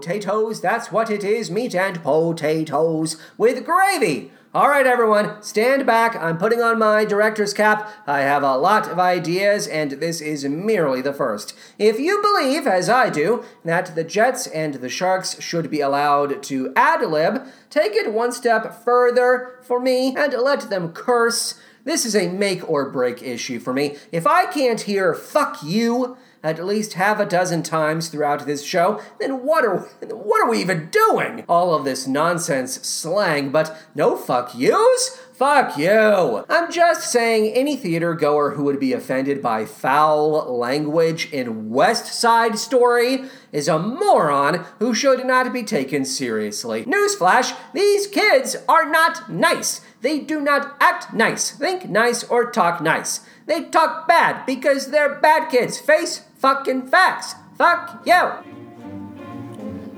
Potatoes, that's what it is meat and potatoes with gravy. All right, everyone, stand back. I'm putting on my director's cap. I have a lot of ideas, and this is merely the first. If you believe, as I do, that the Jets and the Sharks should be allowed to ad lib, take it one step further for me and let them curse. This is a make or break issue for me. If I can't hear fuck you, at least half a dozen times throughout this show, then what are *laughs* what are we even doing? All of this nonsense slang, but no fuck yous? Fuck you! I'm just saying any theater goer who would be offended by foul language in West Side Story is a moron who should not be taken seriously. Newsflash, these kids are not nice. They do not act nice, think nice, or talk nice. They talk bad because they're bad kids. Face fucking facts. Fuck you.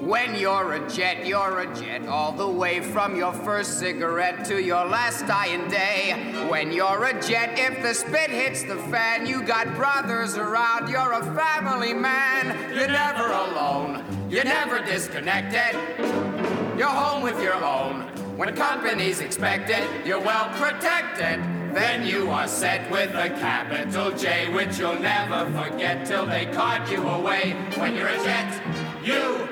When you're a jet, you're a jet, all the way from your first cigarette to your last dying day. When you're a jet, if the spit hits the fan, you got brothers around, you're a family man. You're never alone, you're never disconnected. You're home with your own. When company's expected, you're well protected. Then you are set with a capital J, which you'll never forget till they cart you away. When you're a jet, you.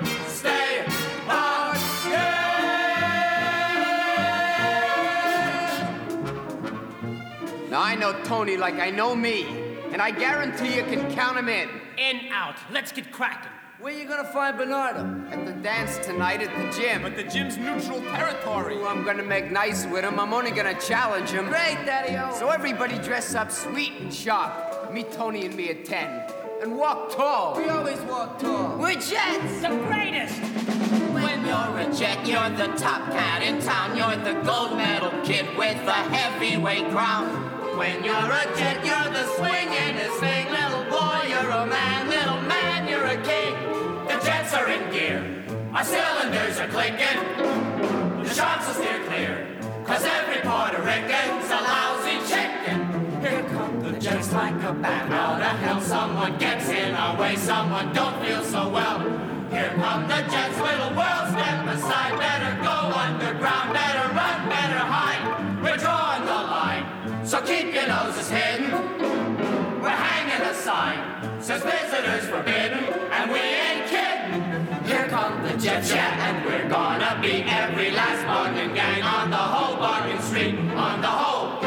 Now I know Tony like I know me, and I guarantee you can count him in. In, out. Let's get cracking. Where you gonna find Bernardo? At the dance tonight at the gym. But the gym's neutral territory. Ooh, I'm gonna make nice with him. I'm only gonna challenge him. Great, Daddy-O. So everybody dress up sweet and sharp. Meet Tony and me at 10. And walk tall. We always walk tall. We're jets. The greatest. When you're a jet, you're the top cat in town. You're the gold medal kid with the heavyweight crown. When you're a jet, you're the swingingest thing, little boy. you're a man, little man, you're a king. The jets are in gear, our cylinders are clinking. The sharks will steer clear, cause every Puerto Rican's a lousy chicken. Here come jets like a bat out of hell. Someone gets in our way, someone don't feel so well. Here come the jets, little world, step aside. Better go underground, better run, better hide. We're drawing the line, so keep your noses hidden. We're hanging a sign, says visitors forbidden, and we ain't kidding. Here come the jets, yeah, and we're gonna be every last bargain gang on the whole bargain street, on the whole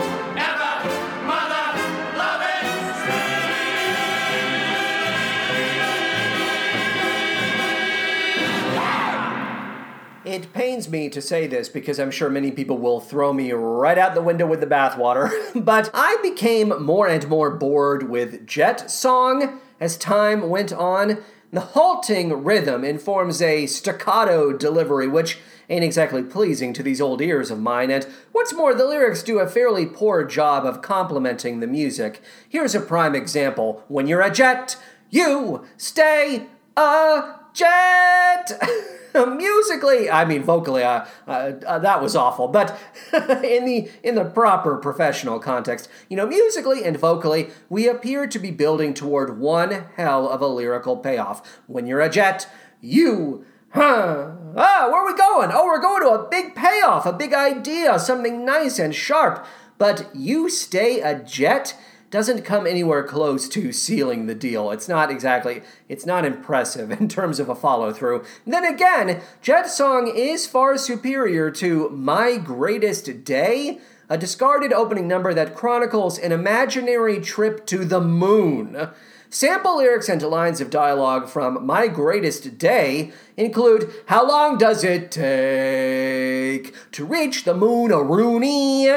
It pains me to say this because I'm sure many people will throw me right out the window with the bathwater, *laughs* but I became more and more bored with Jet Song as time went on. The halting rhythm informs a staccato delivery, which ain't exactly pleasing to these old ears of mine, and what's more, the lyrics do a fairly poor job of complementing the music. Here's a prime example When you're a jet, you stay a jet! *laughs* *laughs* musically i mean vocally uh, uh, uh, that was awful. But *laughs* in the in the proper professional context you know musically and vocally we appear to be building toward one hell of a lyrical payoff. When you're a jet you huh ah where are we going? Oh we're going to a big payoff a big idea something nice and sharp. But you stay a jet doesn't come anywhere close to sealing the deal. It's not exactly, it's not impressive *laughs* in terms of a follow through. Then again, Jet Song is far superior to My Greatest Day, a discarded opening number that chronicles an imaginary trip to the moon. Sample lyrics and lines of dialogue from My Greatest Day include How long does it take to reach the moon Rooney?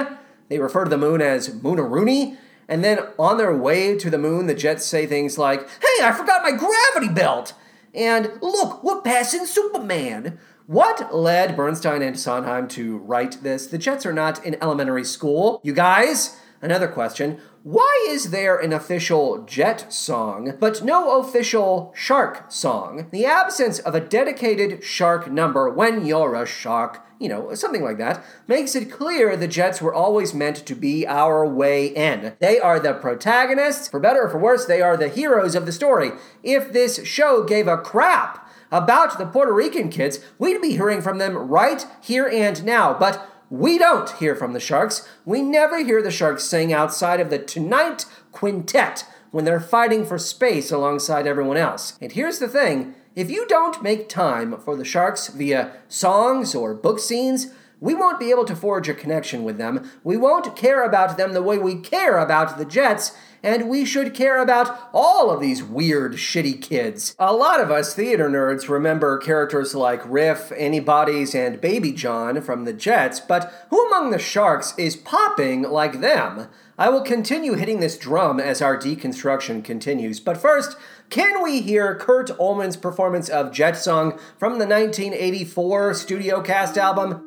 They refer to the moon as Moonaroonie. And then on their way to the moon, the Jets say things like, Hey, I forgot my gravity belt! And look, we're passing Superman! What led Bernstein and Sondheim to write this? The Jets are not in elementary school. You guys? Another question. Why is there an official Jet song, but no official Shark song? The absence of a dedicated Shark number when you're a shark you know, something like that, makes it clear the Jets were always meant to be our way in. They are the protagonists. For better or for worse, they are the heroes of the story. If this show gave a crap about the Puerto Rican kids, we'd be hearing from them right here and now. But we don't hear from the Sharks. We never hear the Sharks sing outside of the Tonight Quintet when they're fighting for space alongside everyone else. And here's the thing if you don't make time for the Sharks via songs or book scenes, we won't be able to forge a connection with them. We won't care about them the way we care about the Jets, and we should care about all of these weird, shitty kids. A lot of us theater nerds remember characters like Riff, Anybody's, and Baby John from the Jets, but who among the Sharks is popping like them? I will continue hitting this drum as our deconstruction continues, but first, can we hear Kurt Ollmann's performance of Jet Song from the 1984 studio cast album?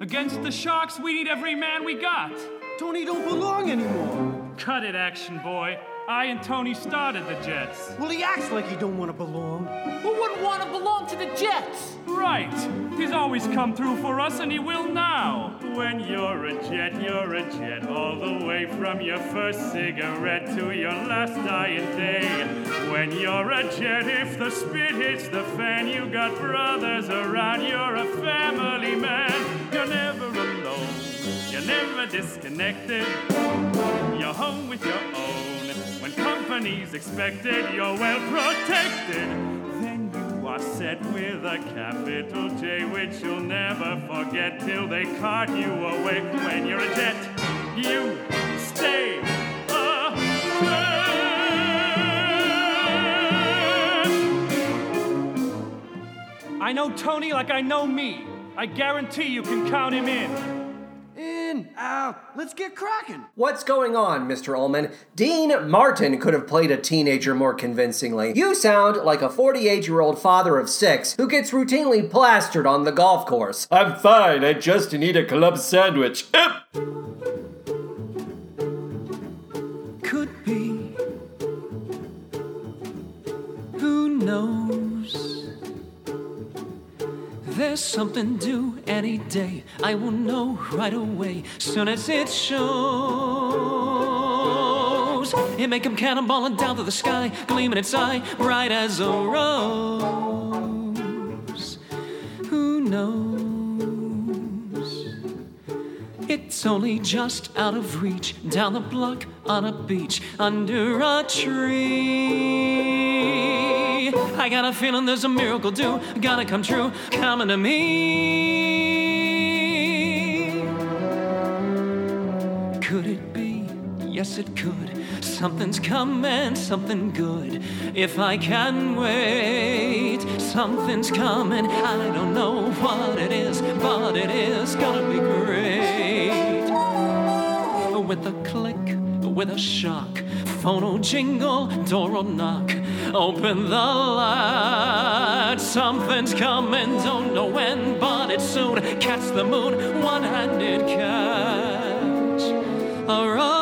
Against the Sharks, we need every man we got. Tony don't belong anymore. Cut it, action boy. I and Tony started the Jets. Well, he acts like he don't want to belong. Who wouldn't want to belong to the Jets? Right. He's always come through for us, and he will now. When you're a jet, you're a jet, all the way from your first cigarette to your last dying day. When you're a jet, if the spit hits the fan, you got brothers around, you're a family man. You're never alone, you're never disconnected. You're home with your own. When company's expected, you're well protected. Then you are set with a capital J, which you'll never forget till they cart you away. When you're a jet, you stay. I know Tony like I know me. I guarantee you can count him in in, out. Let's get cracking. What's going on, Mr. Ollmann? Dean Martin could have played a teenager more convincingly. You sound like a 48 year old father of six who gets routinely plastered on the golf course. I'm fine. I just need a club sandwich. Could be. Who knows? There's something due any day. I will know right away, soon as it shows. It may come cannonballing down to the sky, gleaming its eye, bright as a rose. Who knows? It's only just out of reach, down the block, on a beach, under a tree. I got a feeling there's a miracle due, gotta come true, coming to me. Could it be? Yes, it could. Something's coming, something good. If I can wait, something's coming. I don't know what it is, but it is gonna be great. With a click, with a shock, phone will jingle, door will knock. Open the light, something's coming, don't know when, but it's soon. Catch the moon, one handed catch. Around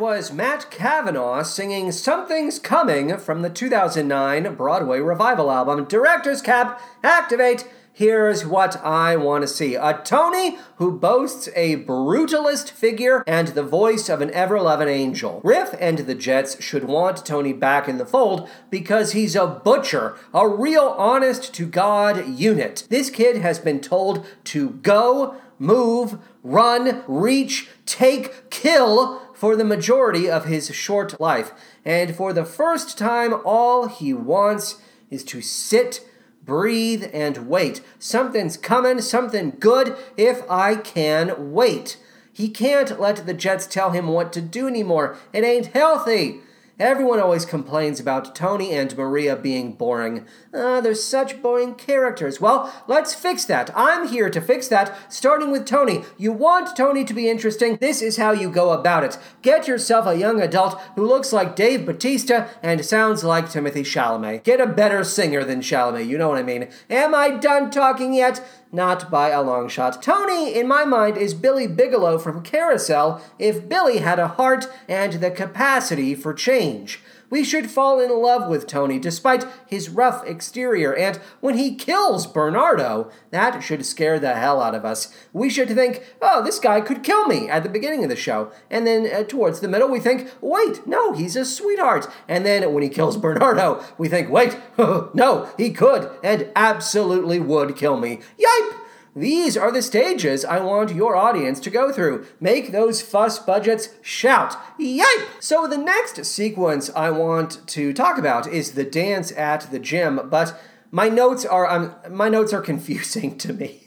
Was Matt Cavenaugh singing Something's Coming from the 2009 Broadway revival album Director's Cap Activate. Here's what I want to see a Tony who boasts a brutalist figure and the voice of an ever loving angel. Riff and the Jets should want Tony back in the fold because he's a butcher, a real honest to God unit. This kid has been told to go, move, run, reach, take, kill for the majority of his short life. And for the first time, all he wants is to sit, breathe, and wait. Something's coming, something good, if I can wait. He can't let the Jets tell him what to do anymore. It ain't healthy. Everyone always complains about Tony and Maria being boring. Ah, they're such boring characters. Well, let's fix that. I'm here to fix that, starting with Tony. You want Tony to be interesting? This is how you go about it. Get yourself a young adult who looks like Dave Bautista and sounds like Timothy Chalamet. Get a better singer than Chalamet, you know what I mean. Am I done talking yet? Not by a long shot. Tony, in my mind, is Billy Bigelow from Carousel if Billy had a heart and the capacity for change. We should fall in love with Tony despite his rough exterior, and when he kills Bernardo, that should scare the hell out of us. We should think, oh, this guy could kill me at the beginning of the show. And then uh, towards the middle, we think, wait, no, he's a sweetheart. And then when he kills Bernardo, we think, wait, *laughs* no, he could and absolutely would kill me. Yipe! These are the stages I want your audience to go through. Make those fuss budgets shout. Yipe! So the next sequence I want to talk about is the dance at the gym, but my notes are um, my notes are confusing to me.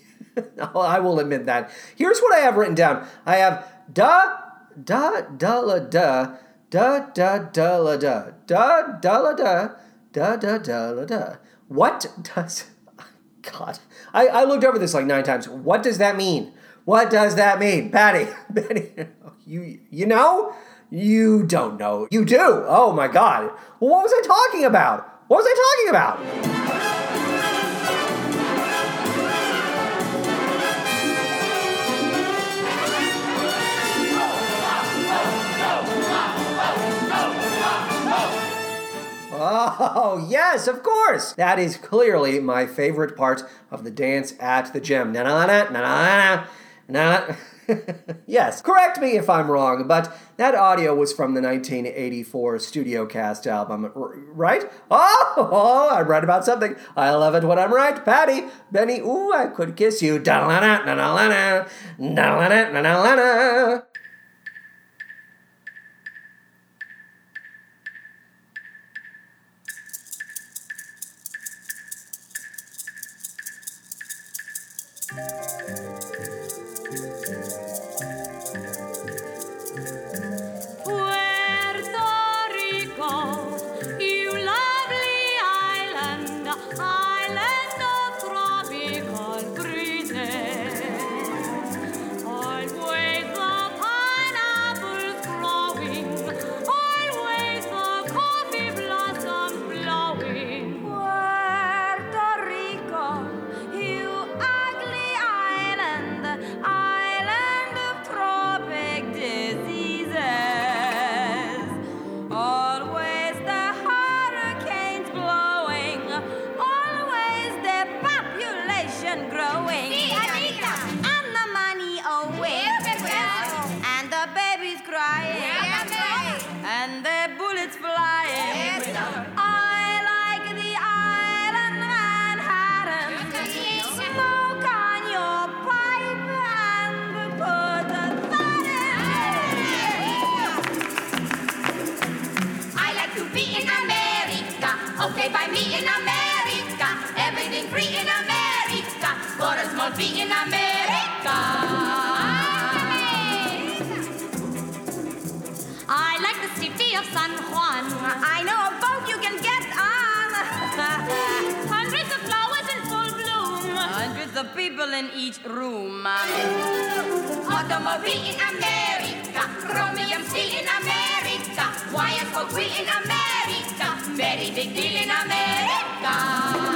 I will admit that. Here's what I have written down. I have da da da la da da da da la da da da la da da da da la da. What does God? I, I looked over this like nine times. What does that mean? What does that mean, Patty? Patty, *laughs* you you know? You don't know. You do. Oh my God. Well, what was I talking about? What was I talking about? Oh, yes, of course. That is clearly my favorite part of the dance at the gym. Na na na na na na. yes, correct me if I'm wrong, but that audio was from the 1984 Studio Cast album, right? Oh, oh, I'm right about something. I love it when I'm right. Patty, Benny, ooh, I could kiss you. Da na na people in each room. Automobile in America, chromium steel in America, wires for free in America, very big deal in America.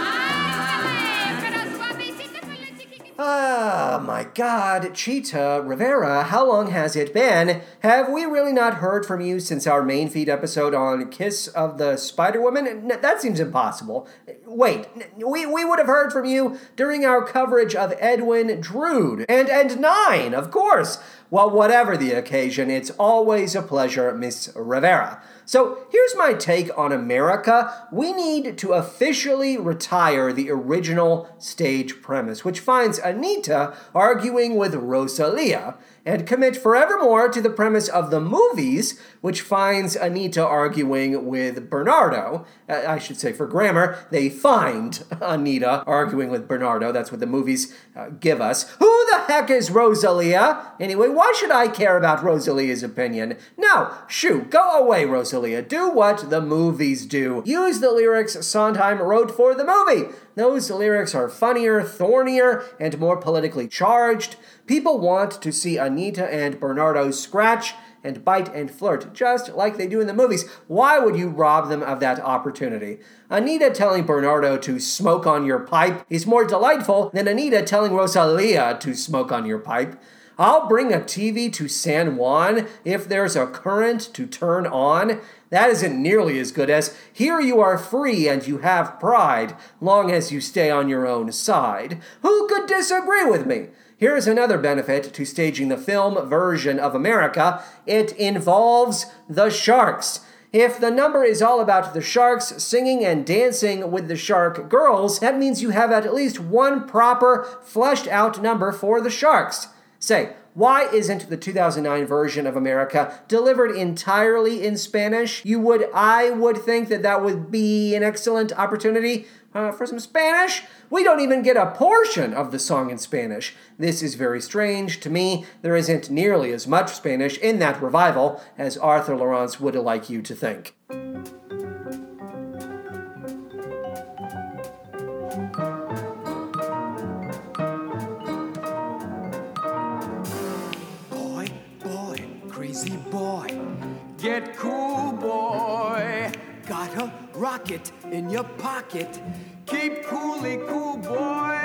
Ah, my God, Chita Rivera, how long has it been? Have we really not heard from you since our main feed episode on Kiss of the Spider Woman? That seems impossible. Wait, we, we would have heard from you during our coverage of Edwin Drood and and Nine, of course. Well, whatever the occasion, it's always a pleasure, Miss Rivera. So here's my take on America. We need to officially retire the original stage premise, which finds Anita arguing with Rosalia, and commit forevermore to the premise of the movies, which finds Anita arguing with Bernardo. Uh, I should say, for grammar, they find *laughs* Anita arguing with Bernardo. That's what the movies uh, give us. Who the heck is Rosalia? Anyway, why should I care about Rosalia's opinion? No, shoo, go away, Rosalia. Do what the movies do. Use the lyrics Sondheim wrote for the movie. Those lyrics are funnier, thornier, and more politically charged. People want to see Anita and Bernardo scratch and bite and flirt, just like they do in the movies. Why would you rob them of that opportunity? Anita telling Bernardo to smoke on your pipe is more delightful than Anita telling Rosalia to smoke on your pipe. I'll bring a TV to San Juan if there's a current to turn on. That isn't nearly as good as here you are free and you have pride, long as you stay on your own side. Who could disagree with me? Here's another benefit to staging the film version of America it involves the sharks. If the number is all about the sharks singing and dancing with the shark girls, that means you have at least one proper, fleshed out number for the sharks. Say, why isn't the 2009 version of America delivered entirely in Spanish? You would, I would think that that would be an excellent opportunity uh, for some Spanish. We don't even get a portion of the song in Spanish. This is very strange to me. There isn't nearly as much Spanish in that revival as Arthur Laurents would like you to think. Boy. Get cool, boy. Got a rocket in your pocket. Keep coolly cool, boy.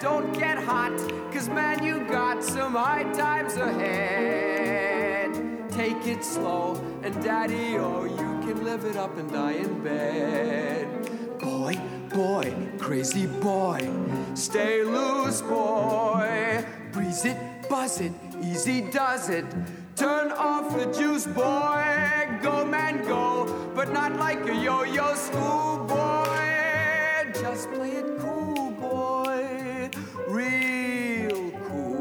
Don't get hot, cause man, you got some high times ahead. Take it slow, and daddy, oh, you can live it up and die in bed. Boy, boy, crazy boy. Stay loose, boy. Breeze it, buzz it, easy does it. Turn off the juice, boy. Go, man, go, but not like a yo yo schoolboy. Just play it cool, boy. Real cool.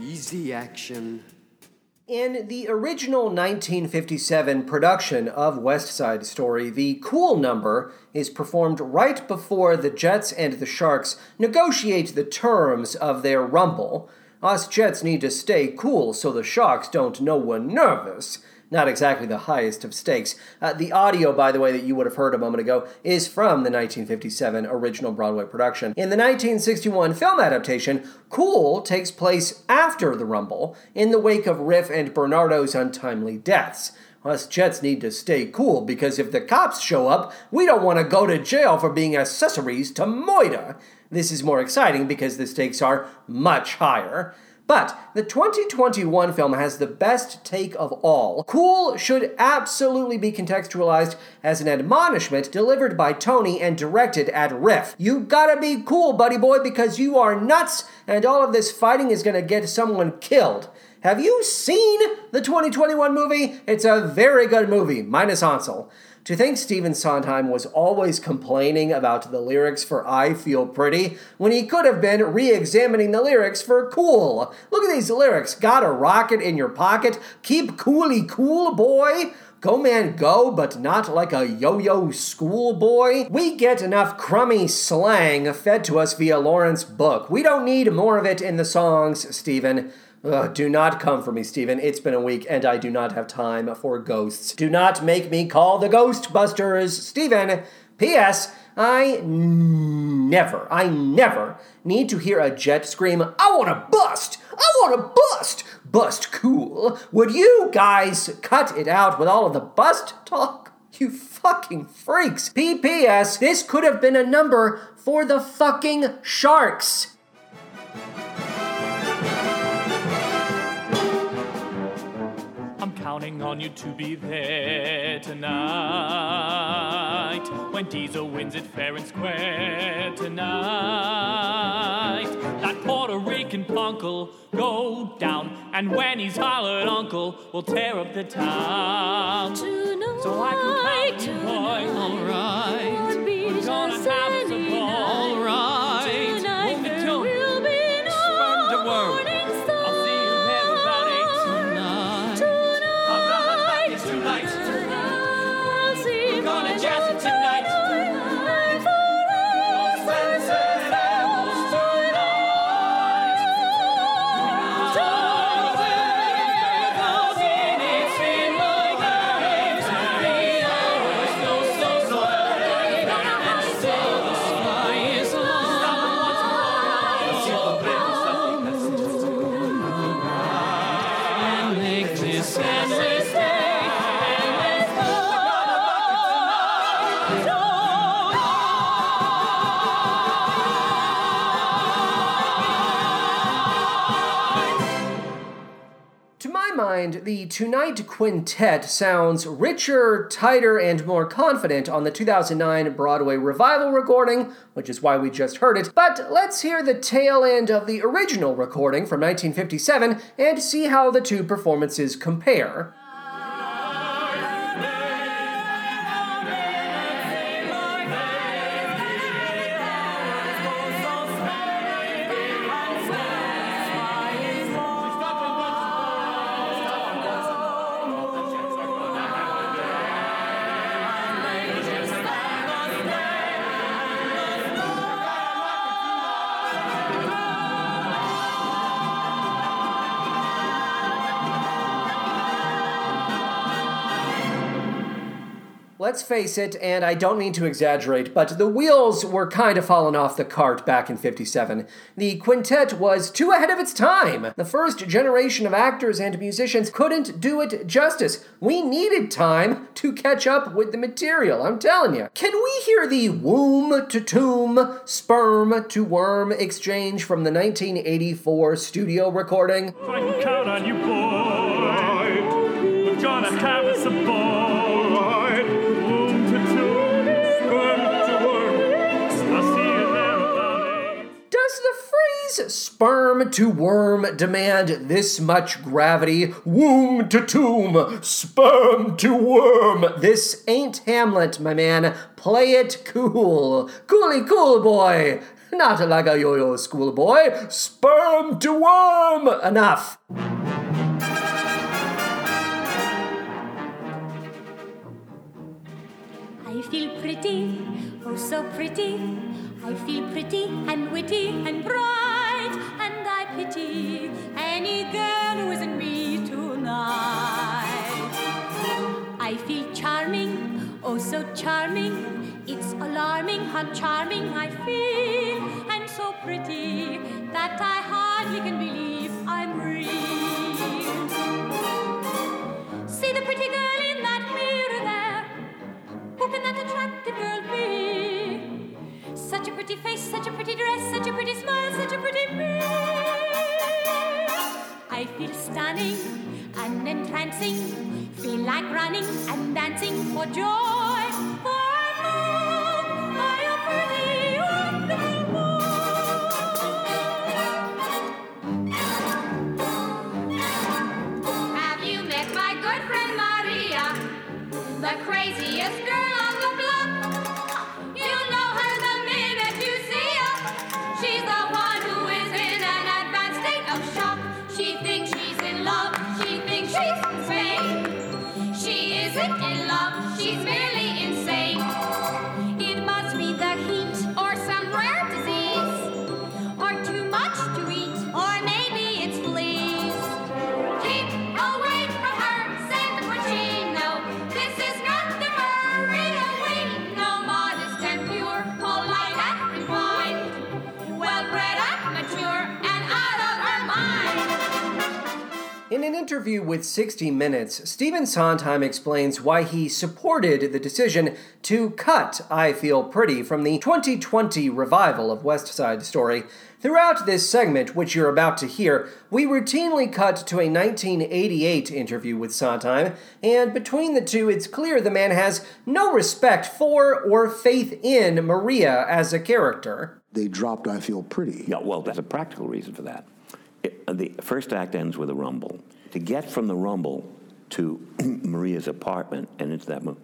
Easy action. In the original 1957 production of West Side Story, the cool number is performed right before the Jets and the Sharks negotiate the terms of their rumble. Us Jets need to stay cool so the Sharks don't know we're nervous. Not exactly the highest of stakes. Uh, the audio, by the way, that you would have heard a moment ago, is from the 1957 original Broadway production. In the 1961 film adaptation, Cool takes place after the Rumble, in the wake of Riff and Bernardo's untimely deaths. Us Jets need to stay cool because if the cops show up, we don't want to go to jail for being accessories to Moida. This is more exciting because the stakes are much higher. But the 2021 film has the best take of all. Cool should absolutely be contextualized as an admonishment delivered by Tony and directed at Riff. You gotta be cool, buddy boy, because you are nuts, and all of this fighting is gonna get someone killed. Have you seen the 2021 movie? It's a very good movie, minus Ansel. To think Stephen Sondheim was always complaining about the lyrics for I Feel Pretty when he could have been re examining the lyrics for Cool. Look at these lyrics. Got a rocket in your pocket? Keep coolly cool, boy. Go man go, but not like a yo yo schoolboy. We get enough crummy slang fed to us via Laurents book. We don't need more of it in the songs, Stephen. Ugh, do not come for me, Stephen. It's been a week and I do not have time for ghosts. Do not make me call the Ghostbusters, Stephen. P.S. I never, I never need to hear a jet scream, I wanna bust! I wanna bust! Bust cool. Would you guys cut it out with all of the bust talk? You fucking freaks. P.P.S. This could have been a number for the fucking sharks. I'm counting on you to be there tonight. When Diesel wins it fair and square tonight. That Puerto Rican punk'll go down. And when he's hollered uncle, we'll tear up the town. so I can count you, boy. Alright. We're gonna have some ball. Alright. Mind, the Tonight Quintet sounds richer, tighter, and more confident on the 2009 Broadway revival recording, which is why we just heard it. But let's hear the tail end of the original recording from 1957 and see how the two performances compare. Let's face it, and I don't mean to exaggerate, but the wheels were kind of falling off the cart back in 57. The quintet was too ahead of its time. The first generation of actors and musicians couldn't do it justice. We needed time to catch up with the material, I'm telling you. Can we hear the womb to tomb, sperm to worm exchange from the 1984 studio recording? I can count on you, boy. We're gonna have boy. Phrase sperm to worm demand this much gravity? Womb to tomb, sperm to worm. This ain't Hamlet, my man. Play it cool. Cooly cool, boy. Not like a yo yo schoolboy. Sperm to worm. Enough. I feel pretty, oh so pretty. I feel pretty and witty and bright, and I pity any girl who isn't me tonight. I feel charming, oh so charming. It's alarming how charming I feel, and so pretty that I hardly can believe I'm real. See the pretty girl in that mirror there. Who can that attractive girl be? Such a pretty face, such a pretty dress, such a pretty smile, such a pretty me. I feel stunning and entrancing. Feel like running and dancing for joy. Interview with 60 Minutes, Stephen Sondheim explains why he supported the decision to cut I Feel Pretty from the 2020 revival of West Side Story. Throughout this segment, which you're about to hear, we routinely cut to a 1988 interview with Sondheim, and between the two, it's clear the man has no respect for or faith in Maria as a character. They dropped I Feel Pretty. Yeah, well, there's a practical reason for that. It, the first act ends with a rumble. To get from the rumble to *clears throat* Maria's apartment and into that movie,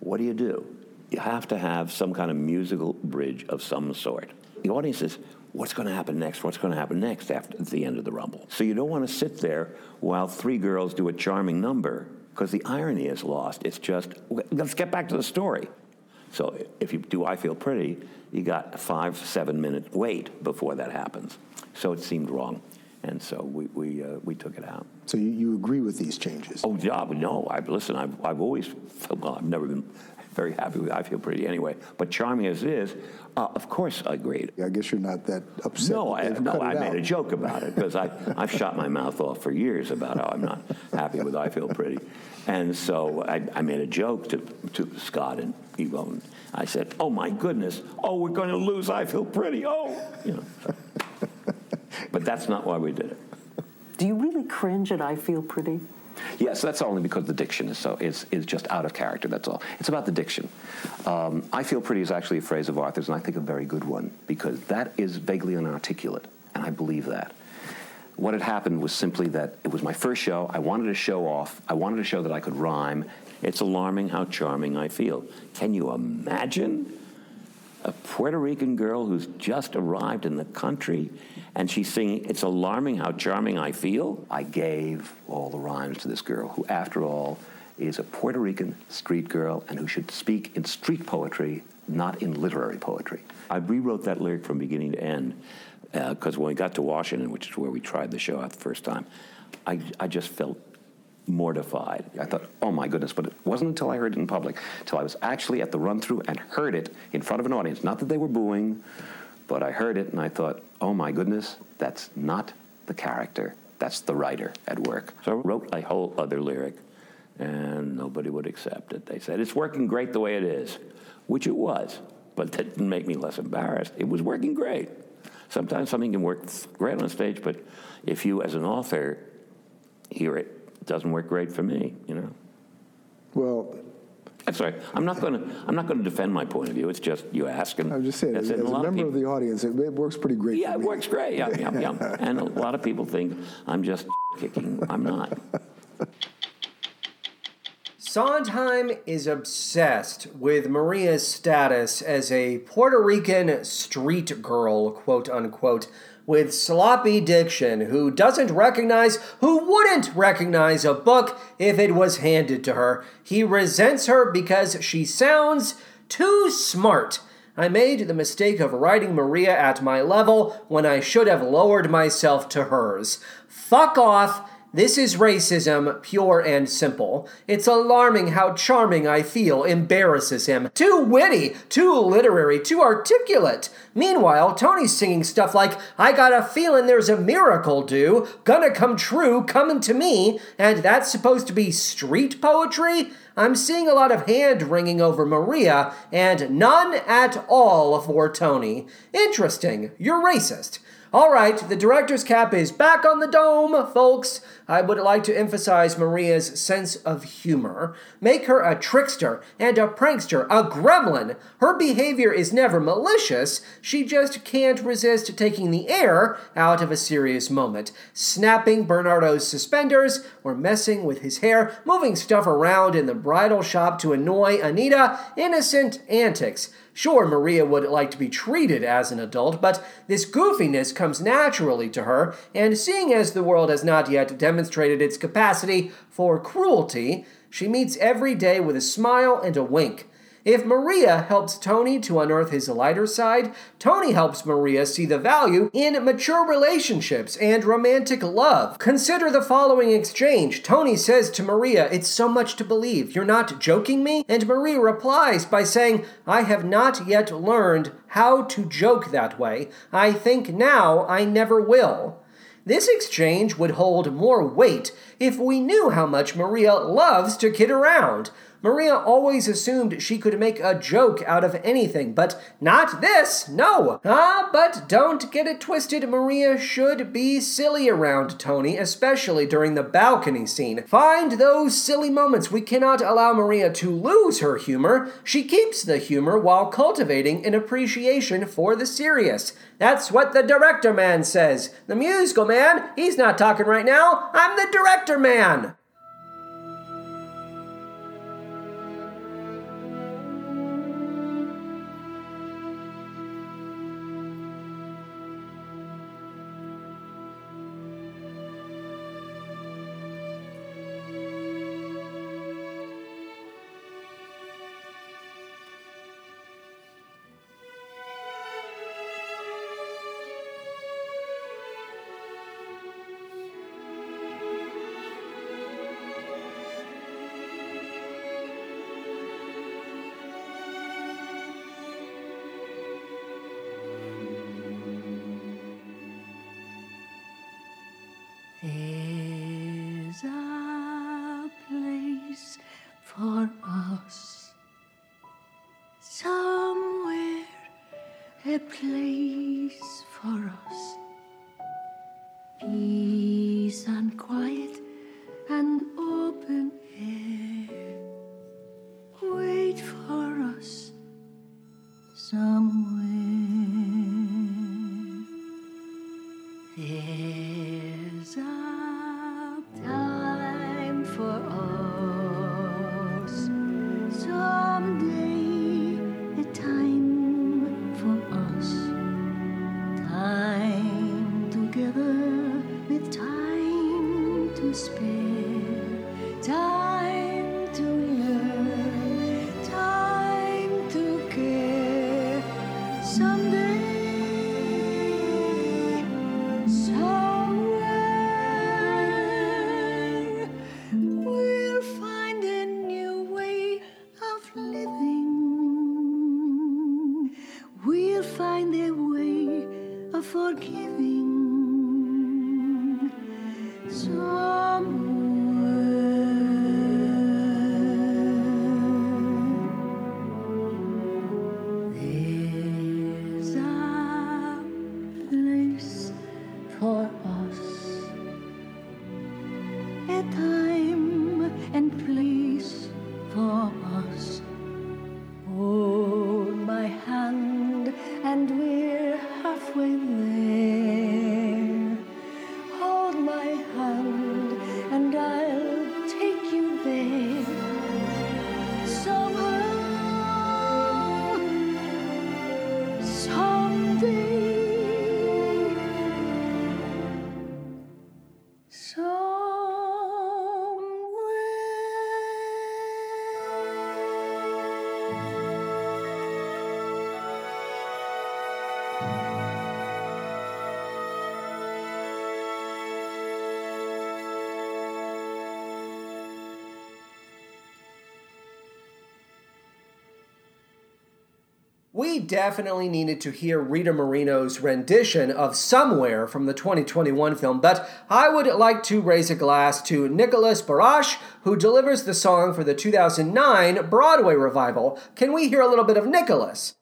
what do you do? You have to have some kind of musical bridge of some sort. The audience says, What's going to happen next? What's going to happen next after the end of the rumble? So you don't want to sit there while three girls do a charming number because the irony is lost. It's just, let's get back to the story. So if you do I Feel Pretty, you got a five, seven minute wait before that happens. So it seemed wrong. And so we, we, uh, we took it out. So you, you agree with these changes? Oh, yeah, no. I, listen, I've, I've always felt, well, I've never been very happy with I Feel Pretty anyway. But charming as it is, uh, of course I agreed. I guess you're not that upset. No, that I, no, I made out. a joke about it because I've shot my mouth off for years about how I'm not happy with I Feel Pretty. And so I, I made a joke to, to Scott and Ivo. And I said, oh my goodness, oh, we're going to lose I Feel Pretty, oh. You know. But that's not why we did it. Do you really cringe at I Feel Pretty? Yes, that's only because the diction is so is, is just out of character. That's all. It's about the diction. Um, I feel pretty is actually a phrase of Arthur's, and I think a very good one because that is vaguely inarticulate, and I believe that. What had happened was simply that it was my first show. I wanted to show off. I wanted to show that I could rhyme. It's alarming how charming I feel. Can you imagine a Puerto Rican girl who's just arrived in the country and she's singing, It's alarming how charming I feel? I gave all the rhymes to this girl, who, after all, is a Puerto Rican street girl and who should speak in street poetry, not in literary poetry. I rewrote that lyric from beginning to end uh, because when we got to Washington, which is where we tried the show out the first time, I, I just felt mortified. I thought, oh my goodness, but it wasn't until I heard it in public, until I was actually at the run through and heard it in front of an audience. Not that they were booing, but I heard it and I thought, oh my goodness, that's not the character, that's the writer at work. So I wrote a whole other lyric and nobody would accept it. They said, it's working great the way it is, which it was, but that didn't make me less embarrassed. It was working great. Sometimes something can work great on stage, but if you, as an author, hear it, it doesn't work great for me, you know. Well, that's right. I'm not going to. I'm not going to defend my point of view. It's just you ask, and I'm just saying, as, as And a lot of member of, the audience, it, it works pretty great. Yeah, for it works great. Yeah, yeah, yeah. And a lot of people think I'm just kicking. I'm not. Sondheim is obsessed with Maria's status as a Puerto Rican street girl, quote unquote, with sloppy diction who doesn't recognize, who wouldn't recognize a book if it was handed to her. He resents her because she sounds too smart. I made the mistake of writing Maria at my level when I should have lowered myself to hers. Fuck off. This is racism, pure and simple. It's alarming how charming I feel embarrasses him. Too witty, too literary, too articulate. Meanwhile, Tony's singing stuff like, I got a feeling there's a miracle due, gonna come true, coming to me, and that's supposed to be street poetry? I'm seeing a lot of hand wringing over Maria and none at all for Tony. Interesting. You're racist. All right, the director's cap is back on the dome, folks. I would like to emphasize Maria's sense of humor. Make her a trickster and a prankster, a gremlin. Her behavior is never malicious, she just can't resist taking the air out of a serious moment. Snapping Bernardo's suspenders, or messing with his hair, moving stuff around in the bridal shop to annoy Anita, innocent antics. Sure, Maria would like to be treated as an adult, but this goofiness comes naturally to her, and seeing as the world has not yet demonstrated its capacity for cruelty, she meets every day with a smile and a wink. If Maria helps Tony to unearth his lighter side, Tony helps Maria see the value in mature relationships and romantic love. Consider the following exchange. Tony says to Maria, It's so much to believe. You're not joking me? And Maria replies by saying, I have not yet learned how to joke that way. I think now I never will. This exchange would hold more weight if we knew how much Maria loves to kid around. Maria always assumed she could make a joke out of anything, but not this, no. Ah, but don't get it twisted, Maria should be silly around Tony, especially during the balcony scene. Find those silly moments. We cannot allow Maria to lose her humor. She keeps the humor while cultivating an appreciation for the serious. That's what the director man says. The musical man, he's not talking right now. I'm the director man. We definitely needed to hear Rita Moreno's rendition of Somewhere from the 2021 film, but I would like to raise a glass to Nicholas Barasch, who delivers the song for the 2009 Broadway revival. Can we hear a little bit of Nicholas?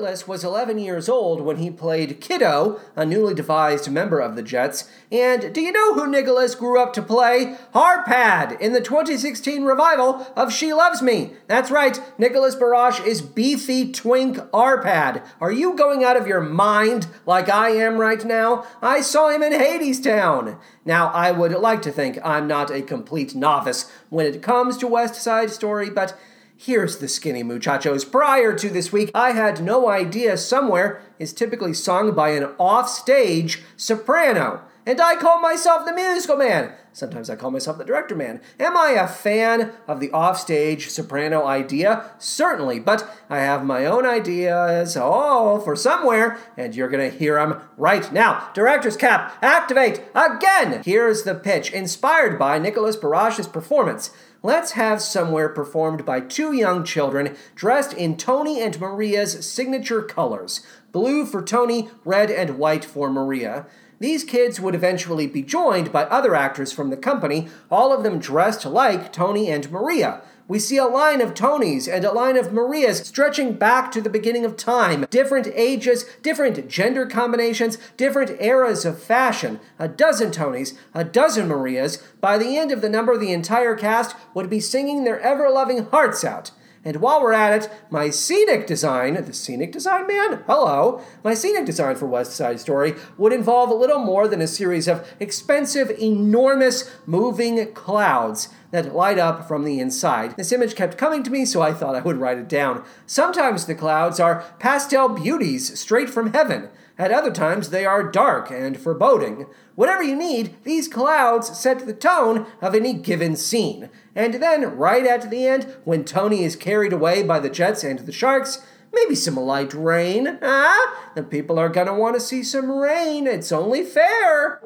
Nicholas was 11 years old when he played Kiddo, a newly devised member of the Jets. And do you know who Nicholas grew up to play? Arpad in the 2016 revival of She Loves Me. That's right, Nicholas Barasch is beefy twink Arpad. Are you going out of your mind like I am right now? I saw him in Hadestown. Now, I would like to think I'm not a complete novice when it comes to West Side Story, but Here's the Skinny Muchachos. Prior to this week, I had no idea Somewhere is typically sung by an offstage soprano. And I call myself the musical man. Sometimes I call myself the director man. Am I a fan of the offstage soprano idea? Certainly, but I have my own ideas, oh, for somewhere, and you're gonna hear them right now. Director's cap, activate again! Here's the pitch, inspired by Nicholas Barasch's performance. Let's have Somewhere performed by two young children dressed in Tony and Maria's signature colors blue for Tony, red and white for Maria. These kids would eventually be joined by other actors from the company, all of them dressed like Tony and Maria. We see a line of Tonys and a line of Marias stretching back to the beginning of time. Different ages, different gender combinations, different eras of fashion. A dozen Tonys, a dozen Marias. By the end of the number, the entire cast would be singing their ever loving hearts out. And while we're at it, my scenic design, the scenic design man, hello, my scenic design for West Side Story would involve a little more than a series of expensive, enormous, moving clouds that light up from the inside. This image kept coming to me, so I thought I would write it down. Sometimes the clouds are pastel beauties straight from heaven. At other times, they are dark and foreboding. Whatever you need, these clouds set the tone of any given scene. And then, right at the end, when Tony is carried away by the Jets and the Sharks, maybe some light rain. huh? the people are gonna want to see some rain. It's only fair.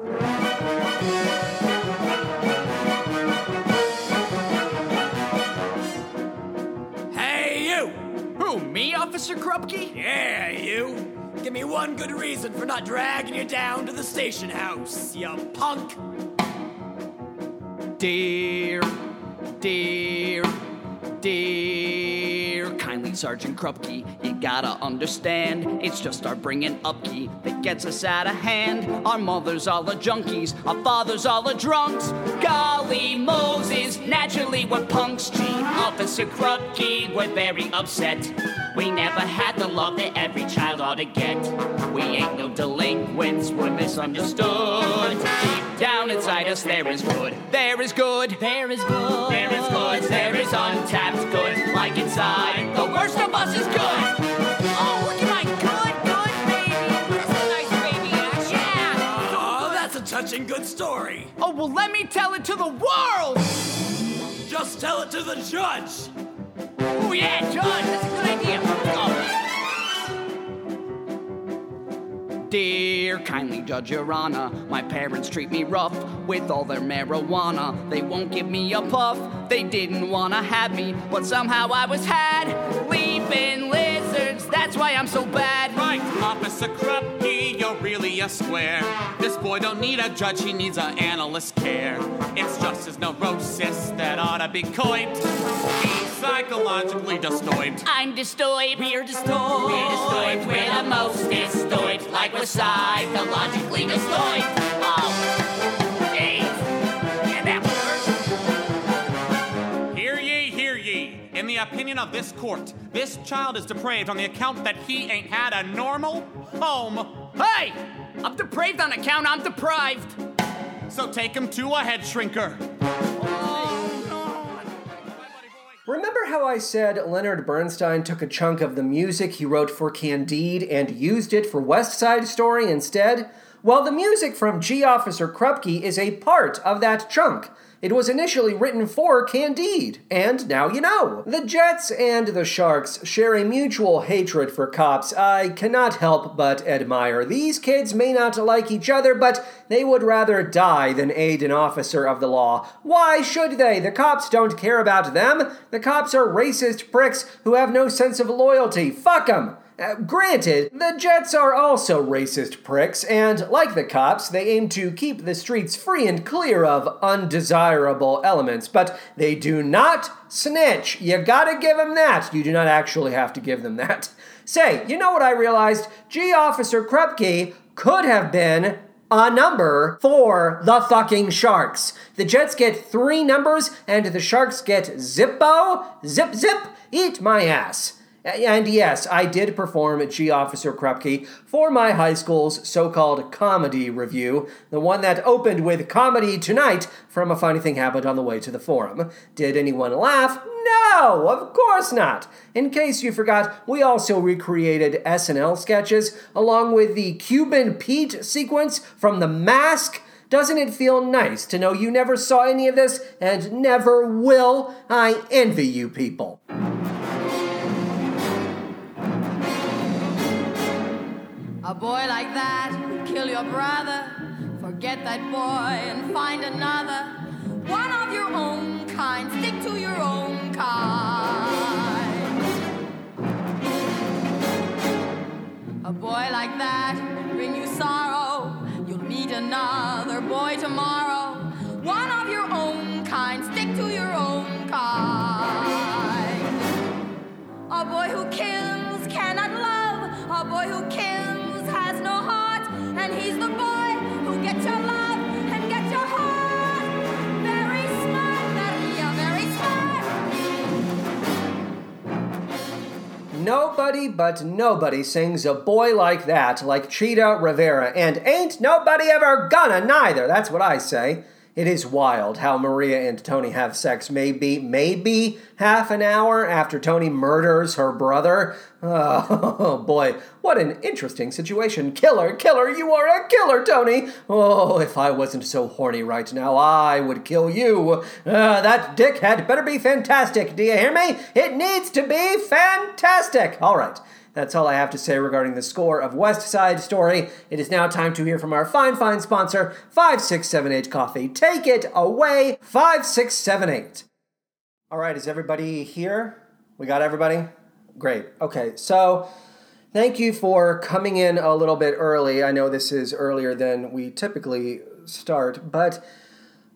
Hey, you! Who, me, Officer Krupke? Yeah, you. Give me one good reason for not dragging you down to the station house, you punk. Dear, dear, dear, kindly Sergeant Krupke, you gotta understand, it's just our bringing upkeep that gets us out of hand. Our mothers all the junkies, our fathers all the drunks. Golly Moses, naturally we're punks. Gee, Officer Krupke, we're very upset. We never had the love that every child ought to get. We ain't no delinquents, we're misunderstood. Deep down inside us, there is good. There is good. There is good. There is good. There is untapped good. Like inside, the worst of us is good. Oh, look at my good, good baby. This is nice baby action. Oh, that's a touching good story. Oh, well, let me tell it to the world. just tell it to the judge. Oh, yeah, Judge, that's a good idea. Dear kindly Judge Your Honor, my parents treat me rough with all their marijuana. They won't give me a puff. They didn't wanna have me, but somehow I was had. Leaping lizards, that's why I'm so bad. Right, Officer Krupke, you're really a square. This boy don't need a judge, he needs an analyst care. It's just his neurosis that ought to be coipped. He's psychologically disturbed. I'm disturbed. We're disturbed. We're disturbed. We're the most disturbed. Like we're psychologically disturbed. Oh, jeez. Yeah, that worked. Hear ye, hear ye. In the opinion of this court, this child is depraved on the account that he ain't had a normal home. Hey! I'm depraved on account I'm deprived. So take him to a head shrinker. Remember how I said Leonard Bernstein took a chunk of the music he wrote for Candide and used it for West Side Story instead? Well, the music from Gee Officer Krupke is a part of that chunk. It was initially written for Candide, and now you know. The Jets and the Sharks share a mutual hatred for cops I cannot help but admire. These kids may not like each other, but they would rather die than aid an officer of the law. Why should they? The cops don't care about them. The cops are racist pricks who have no sense of loyalty. Fuck them. Uh, granted, the Jets are also racist pricks, and like the cops, they aim to keep the streets free and clear of undesirable elements, but they do not snitch. You gotta give them that. You do not actually have to give them that. Say, you know what I realized? Gee Officer Krupke could have been a number for the fucking Sharks. The Jets get three numbers, and the Sharks get Zippo, Zip Zip, eat my ass. And yes, I did perform Gee Officer Krupke for my high school's so called comedy review, the one that opened with Comedy Tonight from A Funny Thing Happened on the Way to the Forum. Did anyone laugh? No, of course not. In case you forgot, we also recreated SNL sketches along with the Cuban Pete sequence from The Mask. Doesn't it feel nice to know you never saw any of this and never will? I envy you people. Boy like that would kill your brother. Forget that boy and find another. One of your own kind. Stick to your own kind. A boy like that will bring you sorrow. You'll meet another boy tomorrow. One of your own kind. Stick to your own kind. A boy who kills cannot love. A boy who kills Nobody but nobody sings a boy like that, like Chita Rivera, and ain't nobody ever gonna neither. That's what I say. It is wild how Maria and Tony have sex maybe, maybe half an hour after Tony murders her brother. *laughs* Oh boy, what an interesting situation. Killer, killer, you are a killer, Tony. Oh, if I wasn't so horny right now, I would kill you. Uh, that dickhead better be fantastic. Do you hear me? It needs to be fantastic. All right. That's all I have to say regarding the score of West Side Story. It is now time to hear from our fine, fine sponsor, 5678 Coffee. Take it away, 5678. All right, is everybody here? We got everybody? Great. Okay, so thank you for coming in a little bit early. I know this is earlier than we typically start, but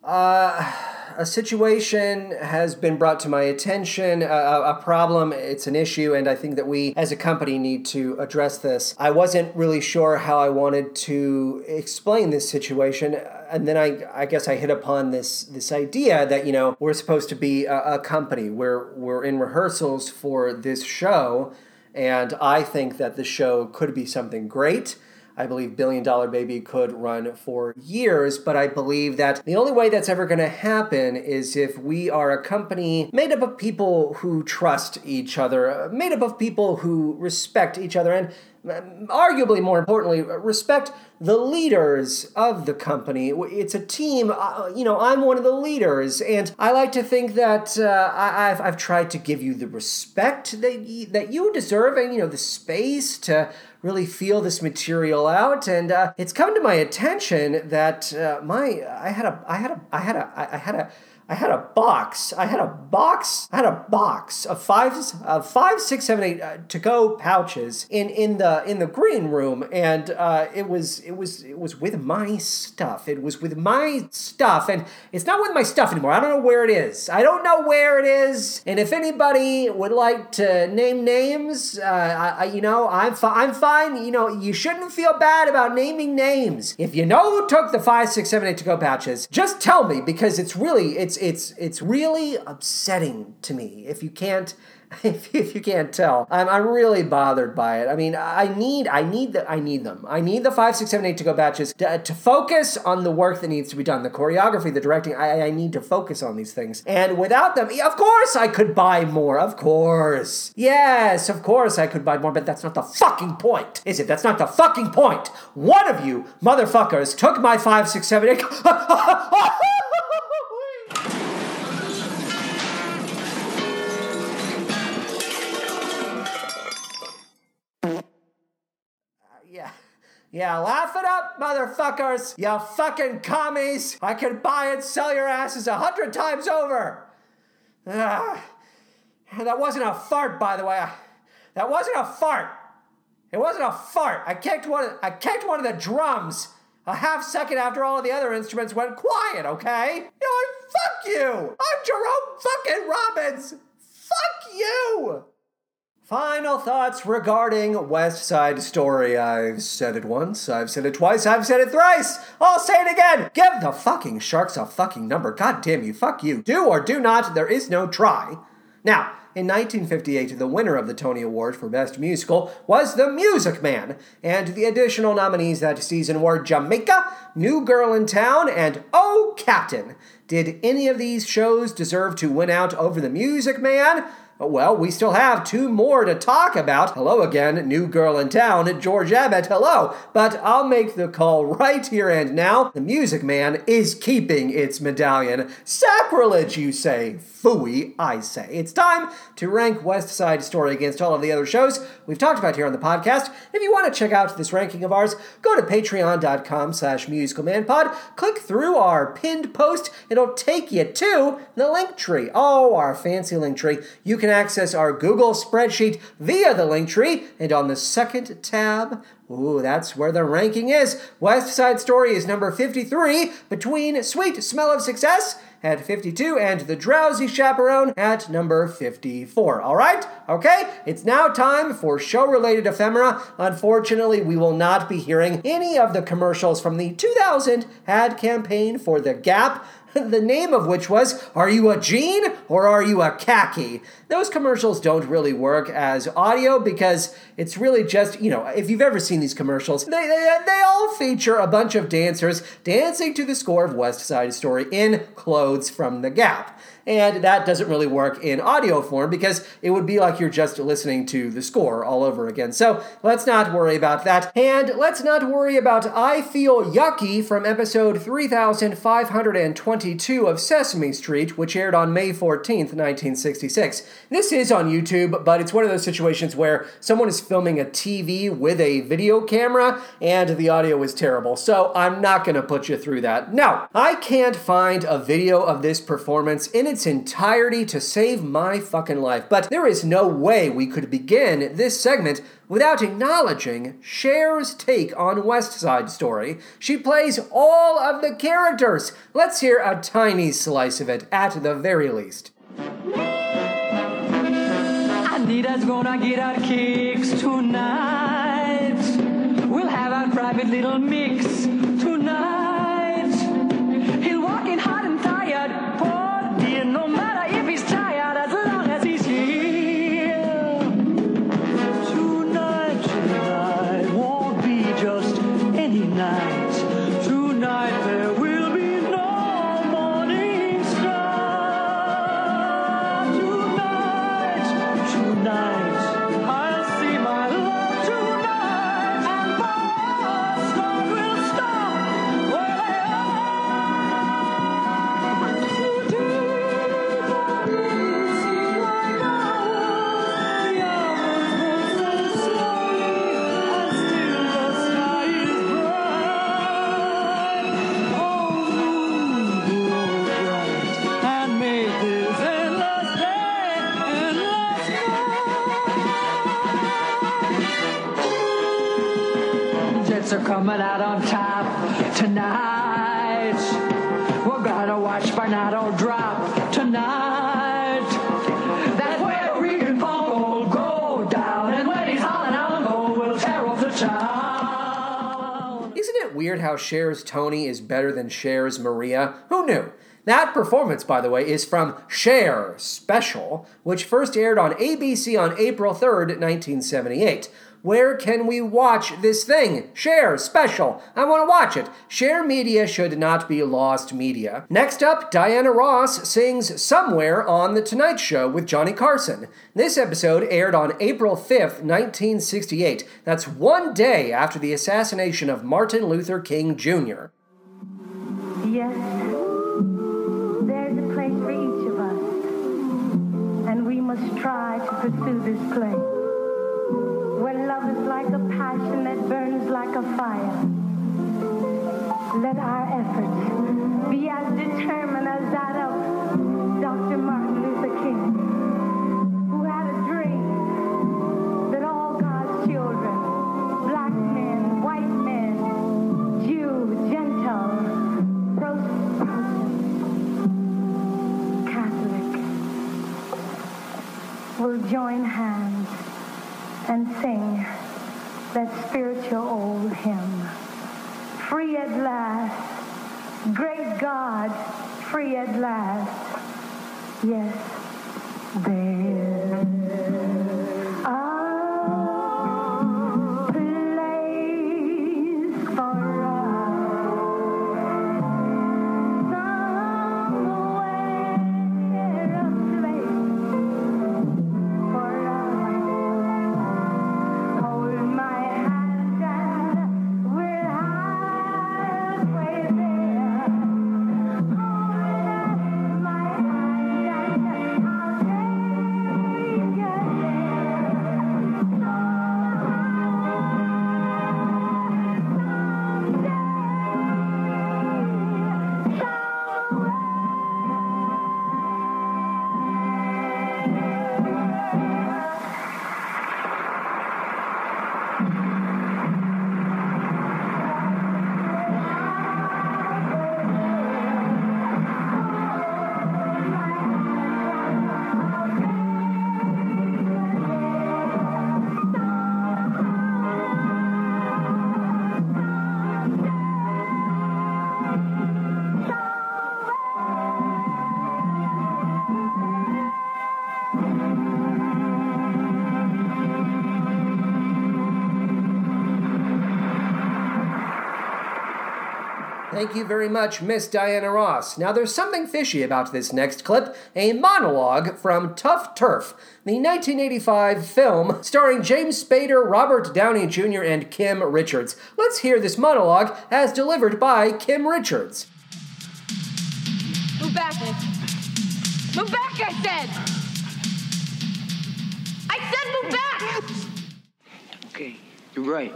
uh, a situation has been brought to my attention, a, a problem, it's an issue, and I think that we as a company need to address this. I wasn't really sure how I wanted to explain this situation, and then I, I guess I hit upon this this idea that you know we're supposed to be a, a company. We're we're in rehearsals for this show, and I think that the show could be something great. I believe Billion Dollar Baby could run for years, but I believe that the only way that's ever going to happen is if we are a company made up of people who trust each other, made up of people who respect each other, and arguably more importantly, respect the leaders of the company. It's a team. Uh, you know, I'm one of the leaders, and I like to think that uh, I, have I've tried to give you the respect that y- that you deserve, and you know, the space to really feel this material out. And uh, it's come to my attention that uh, my I had a I had a I had a I had a I had a box. I had a box. I had a box of five, of five, six, seven, eight uh, to-go pouches in in the in the green room, and uh, it was it was it was with my stuff. It was with my stuff, and it's not with my stuff anymore. I don't know where it is. I don't know where it is. And if anybody would like to name names, uh, I, I, you know, I'm fi- I'm fine. You know, you shouldn't feel bad about naming names. If you know who took the five, six, seven, eight to-go pouches, just tell me because it's really it's it's it's really upsetting to me if you can't *laughs* if, if you can't tell. I'm, I'm really bothered by it. I mean i need i need the i need them. I need the five six seven eight to go batches to, to focus on the work that needs to be done the choreography the directing. I, I need to focus on these things. And without them of course i could buy more of course. Yes of course i could buy more but that's not the fucking point is it? That's not the fucking point. One of you motherfuckers took my five six seven eight *laughs* *laughs* Yeah, laugh it up, motherfuckers! You fucking commies! I can buy and sell your asses a hundred times over! Ah, that wasn't a fart, by the way. That wasn't a fart. It wasn't a fart. I kicked one. Of, I kicked one of the drums a half second after all of the other instruments went quiet. Okay? You know, fuck you. I'm Jerome fucking Robbins. Fuck you. Final thoughts regarding West Side Story. I've said it once, I've said it twice, I've said it thrice. I'll say it again. Give the fucking sharks a fucking number. God damn you, fuck you. Do or do not, there is no try. Now, in 1958, the winner of the Tony Award for Best Musical was The Music Man, and the additional nominees that season were Jamaica, New Girl in Town, and Oh Captain. Did any of these shows deserve to win out over The Music Man? Well, we still have two more to talk about. Hello again, new girl in town, George Abbott. Hello. But I'll make the call right here and now. The Music Man is keeping its medallion. Sacrilege, you say. Fooey, I say. It's time to rank West Side Story against all of the other shows we've talked about here on the podcast. If you want to check out this ranking of ours, go to patreon.com slash musicalmanpod. Click through our pinned post. It'll take you to the link tree. Oh, our fancy link tree. You can access our Google spreadsheet via the link tree, and on the second tab, Ooh, that's where the ranking is. West Side Story is number 53, between Sweet Smell of Success at 52 and The Drowsy Chaperone at number 54. All right? Okay? It's now time for show related ephemera. Unfortunately, we will not be hearing any of the commercials from the 2000 ad campaign for The Gap *laughs* the name of which was Are You a Jean or Are You a Khaki? Those commercials don't really work as audio because it's really just, you know, if you've ever seen these commercials, they, they, they all feature a bunch of dancers dancing to the score of West Side Story in clothes from the Gap. And that doesn't really work in audio form because it would be like you're just listening to the score all over again. So let's not worry about that. And let's not worry about I Feel Yucky from episode 3522 of Sesame Street, which aired on May 14th, 1966. This is on YouTube, but it's one of those situations where someone is filming a TV with a video camera and the audio is terrible. So I'm not going to put you through that. No, I can't find a video of this performance in its entirety to save my fucking life. But there is no way we could begin this segment without acknowledging Cher's take on West Side Story. She plays all of the characters. Let's hear a tiny slice of it at the very least. Anita's gonna get our kicks tonight. We'll have our private little mix tonight. He'll no matter coming out on top tonight. We're gonna watch Bernardo drop tonight. That's where Regan Funk will go down, and when he's hollering out we'll tear off the town. Isn't it weird how Cher's Tony is better than Cher's Maria? Who knew? That performance, by the way, is from Cher Special, which first aired on ABC on April 3rd, 1978. Where can we watch this thing? Cher Special. I want to watch it. Share Media should not be lost media. Next up, Diana Ross sings Somewhere on The Tonight Show with Johnny Carson. This episode aired on April 5th, 1968. That's one day after the assassination of Martin Luther King Jr. Yes, there's a place for each of us, and we must try to pursue this place. Where love is like a passion that burns like a fire. Let our efforts be as determined as that of Dr. Martin Luther King, who had a dream that all God's children, black men, white men, Jew, Gentile, Protestant, Catholic, will join hands and sing that spiritual old hymn. Free at last, great God, free at last. Yes, there. You very much, Miss Diana Ross. Now, there's something fishy about this next clip a monologue from Tough Turf, the 1985 film starring James Spader, Robert Downey Jr., and Kim Richards. Let's hear this monologue as delivered by Kim Richards. Move back, Nick. Move back, I said! I said move back! Okay, you're right.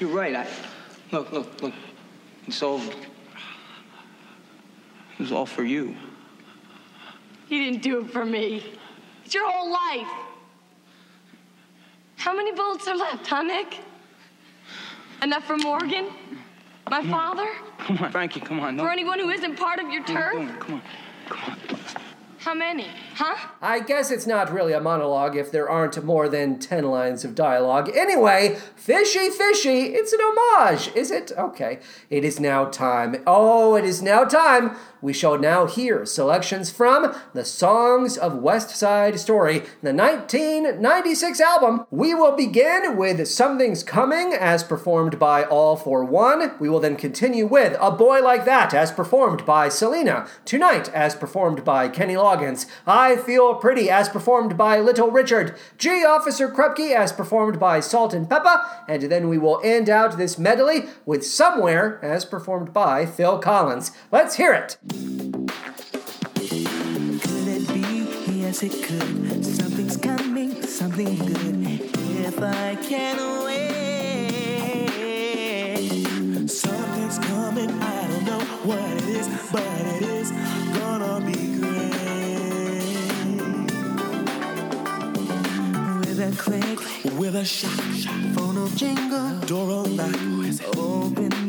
You're right. I look, look, look. It's all. It was all for you. You didn't do it for me. It's your whole life. How many bullets are left, huh, Nick? Enough for Morgan? My father? Come on, Frankie. Come on. For anyone who isn't part of your turf? Come on, turf? Come on. How many? Huh? I guess it's not really a monologue if there aren't more than 10 lines of dialogue. Anyway, fishy, fishy, it's an homage, is it? Okay. It is now time. Oh, it is now time. We shall now hear selections from the Songs of West Side Story, the 1996 album. We will begin with Something's Coming, as performed by All-4-One. We will then continue with A Boy Like That, as performed by Selena. Tonight, as performed by Kenny Loggins. I Feel Pretty, as performed by Little Richard. Gee Officer Krupke, as performed by Salt-N-Pepa. And then we will end out this medley with Somewhere, as performed by Phil Collins. Let's hear it. Could it be? Yes, it could. Something's coming, something good. If I can wait. with a shot, shot a jingle, door all night, open.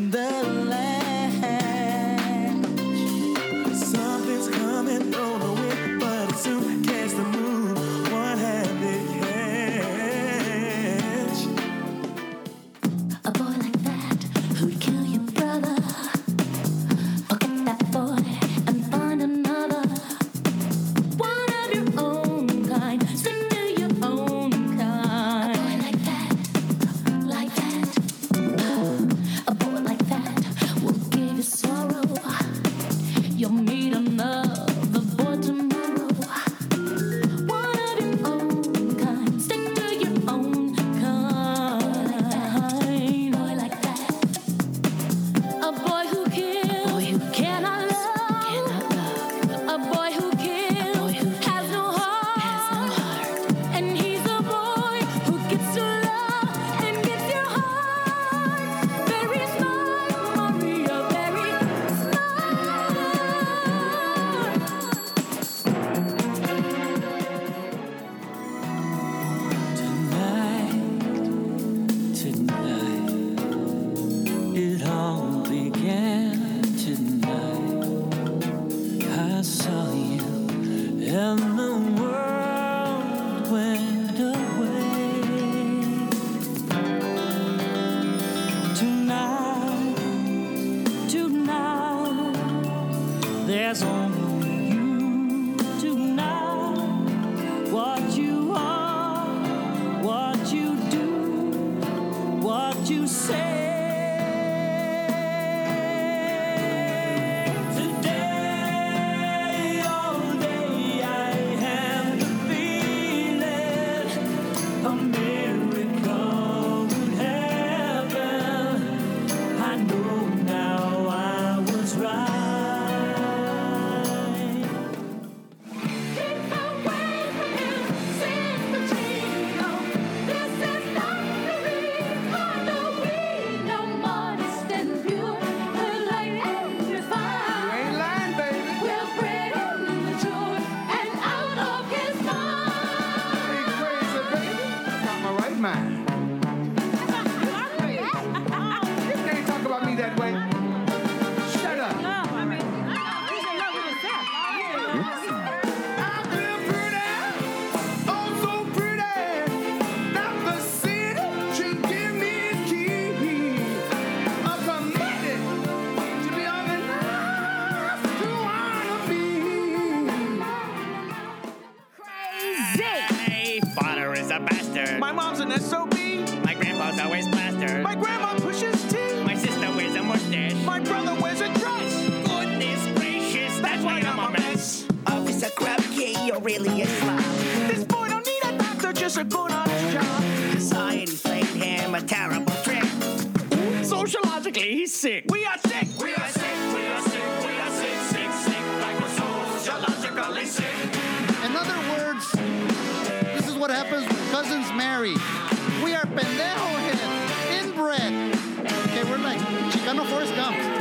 be sick. We are sick. We are sick. We are sick. We are sick. Sick, sick. Like we're sociologically sick. In other words, this is what happens when cousins marry. We are pendejo head, inbred. Okay, we're like Chicano Forrest Gump.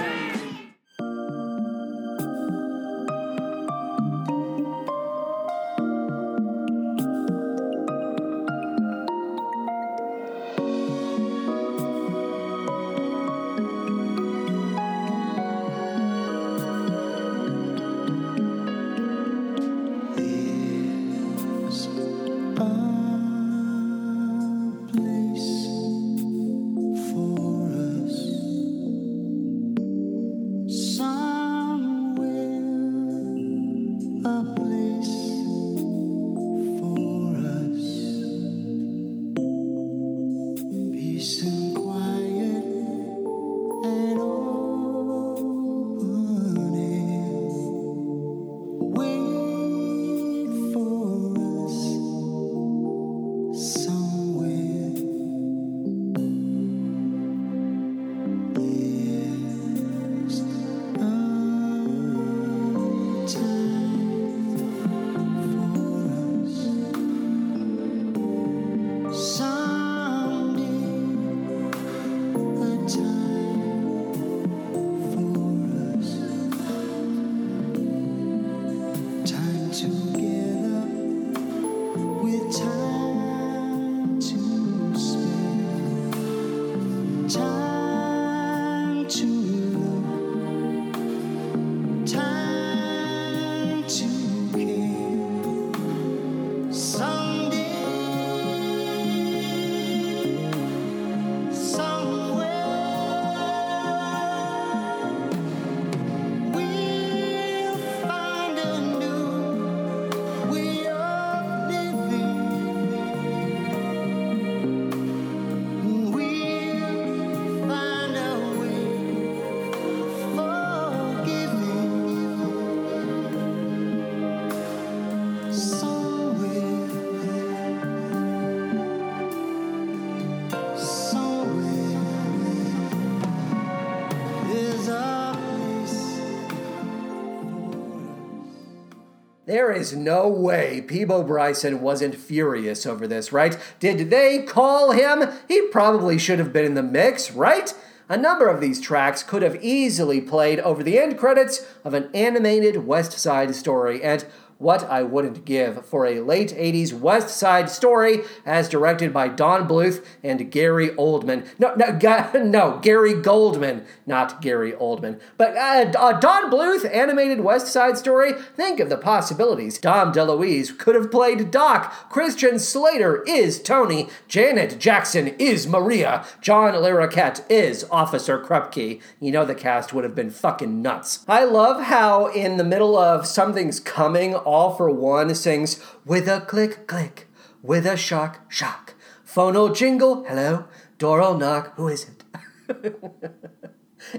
There is no way Peabo Bryson wasn't furious over this, right? Did they call him? He probably should have been in the mix, right? A number of these tracks could have easily played over the end credits of an animated West Side story, and what I wouldn't give for a late 80s West Side story as directed by Don Bluth and Gary Oldman. No, no, *laughs* no Gary Goldman, not Gary Oldman. But uh, a Don Bluth animated West Side story? Think of the possibilities. Dom DeLuise could have played Doc. Christian Slater is Tony. Janet Jackson is Maria. John Larroquette is Officer Krupke. You know the cast would have been fucking nuts. I love how in the middle of Something's Coming, All-4-One sings, with a click, click, with a shock, shock. Phone'll jingle, hello, door'll knock, who is it? *laughs*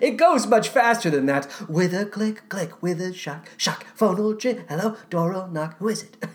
It goes much faster than that. With a click, click, with a shock, shock. Phone'll jingle, hello, door'll knock, who is it?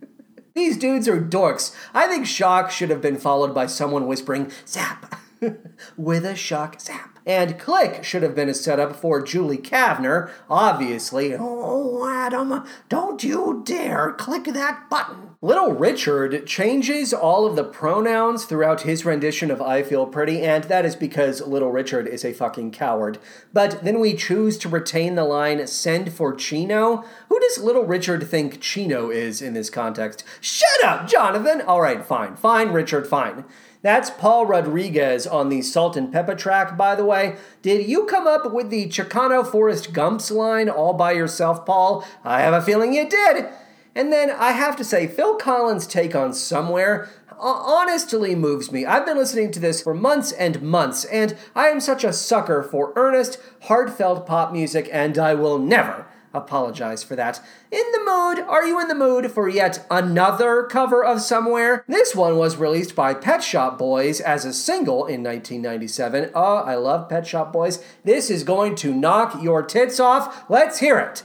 *laughs* These dudes are dorks. I think shock should have been followed by someone whispering, zap, *laughs* *laughs* with a shock, zap. And click should have been a setup for Julie Kavner, obviously. Oh, Adam, don't you dare click that button. Little Richard changes all of the pronouns throughout his rendition of I Feel Pretty, and that is because Little Richard is a fucking coward. But then we choose to retain the line, send for Chino. Who does Little Richard think Chino is in this context? Shut up, Jonathan! Alright, fine. Fine, Richard, fine. That's Paul Rodriguez on the Salt-N-Pepa track, by the way. Did you come up with the Chicano Forrest Gumps line all by yourself, Paul? I have a feeling you did. And then I have to say, Phil Collins' take on Somewhere uh, honestly moves me. I've been listening to this for months and months, and I am such a sucker for earnest, heartfelt pop music, and I will never apologize for that. In the mood? Are you in the mood for yet another cover of Somewhere? This one was released by Pet Shop Boys as a single in 1997. Oh, ah, I love Pet Shop Boys. This is going to knock your tits off. Let's hear it.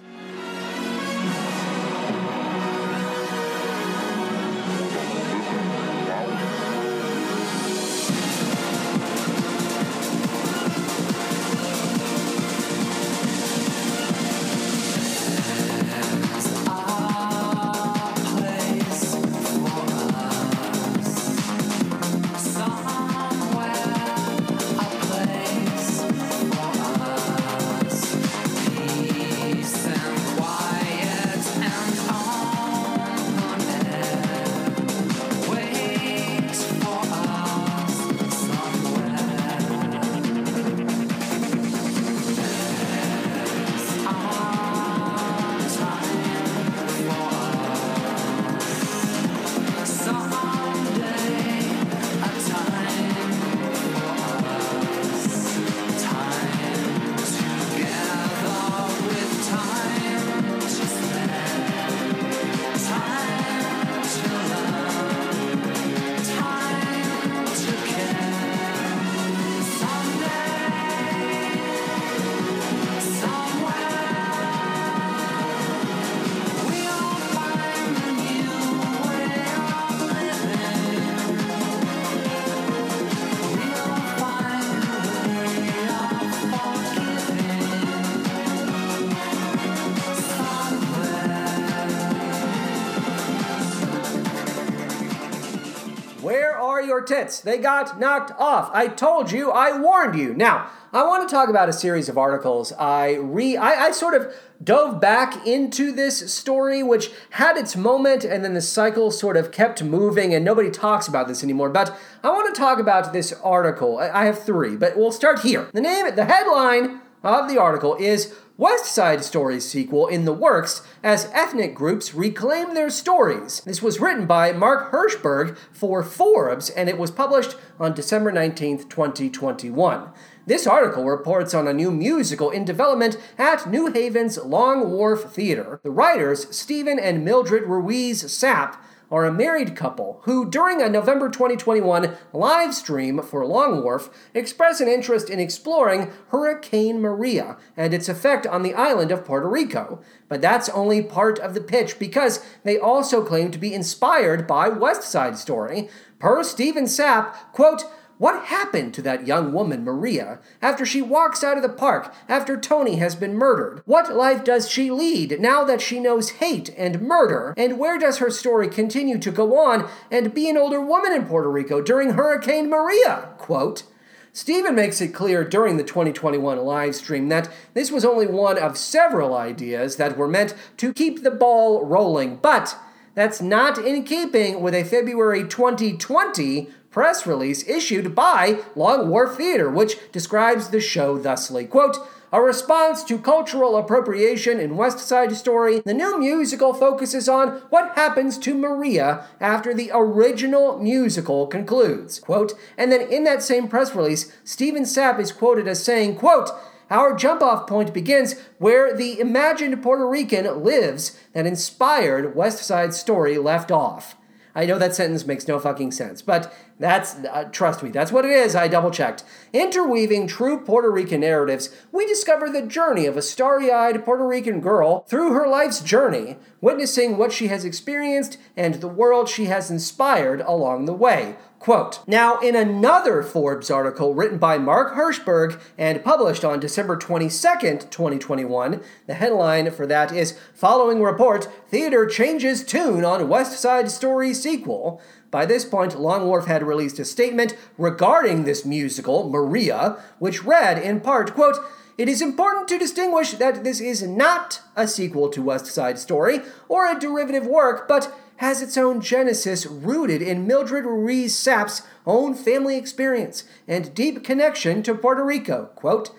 Tits? They got knocked off. I told you, I warned you. Now, I want to talk about a series of articles. I re I, I sort of dove back into this story, which had its moment, and then the cycle sort of kept moving, and nobody talks about this anymore. But I want to talk about this article. I I have three, but we'll start here. The name, the headline of the article is West Side Story sequel in the works as ethnic groups reclaim their stories. This was written by Mark Hirschberg for Forbes and it was published on December 19, 2021. This article reports on a new musical in development at New Haven's Long Wharf Theater. The writers, Steven and Mildred Ruiz Sapp, are a married couple who, during a November 2021 live stream for Long Wharf, express an interest in exploring Hurricane Maria and its effect on the island of Puerto Rico. But that's only part of the pitch because they also claim to be inspired by West Side Story. Per Steven Sapp, quote, What happened to that young woman, Maria, after she walks out of the park after Tony has been murdered? What life does she lead now that she knows hate and murder? And where does her story continue to go on and be an older woman in Puerto Rico during Hurricane Maria? Quote, Steven makes it clear during the 2021 live stream that this was only one of several ideas that were meant to keep the ball rolling, but that's not in keeping with a February 2020 press release issued by Long Wharf Theater, which describes the show thusly quote, a response to cultural appropriation in West Side Story, the new musical focuses on what happens to Maria after the original musical concludes. Quote, and then in that same press release, Steven Sapp is quoted as saying, quote, our jump off point begins where the imagined Puerto Rican lives that inspired West Side Story left off. I know that sentence makes no fucking sense, but that's, uh, trust me, that's what it is. I double checked. Interweaving true Puerto Rican narratives, we discover the journey of a starry eyed Puerto Rican girl through her life's journey, witnessing what she has experienced and the world she has inspired along the way. Quote Now, in another Forbes article written by Mark Hirschberg and published on December 22nd, 2021, the headline for that is Following Report Theater Changes Tune on West Side Story Sequel. By this point, Long Wharf had released a statement regarding this musical, Maria, which read in part, quote, it is important to distinguish that this is not a sequel to West Side Story or a derivative work, but has its own genesis rooted in Mildred Ruiz Sapp's own family experience and deep connection to Puerto Rico. Quote,